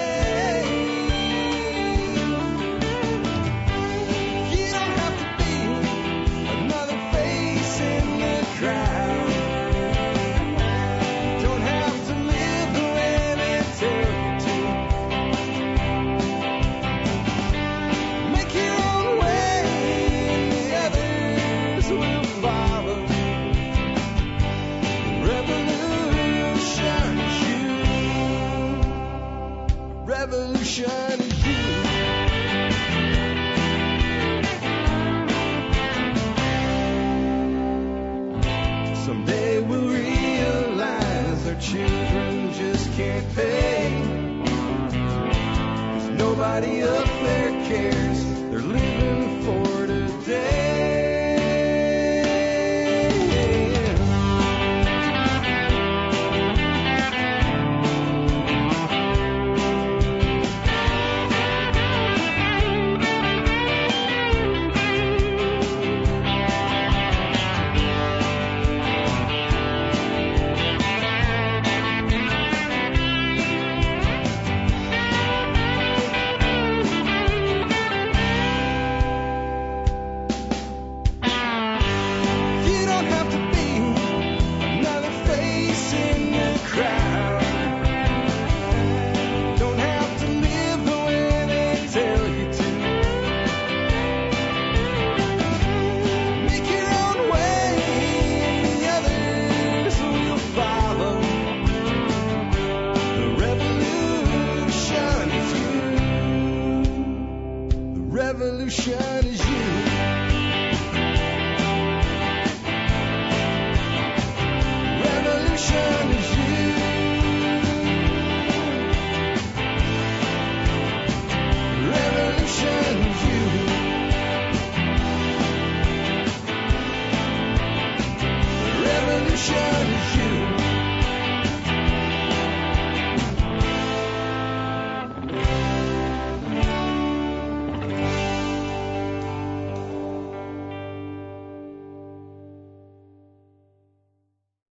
Nobody up there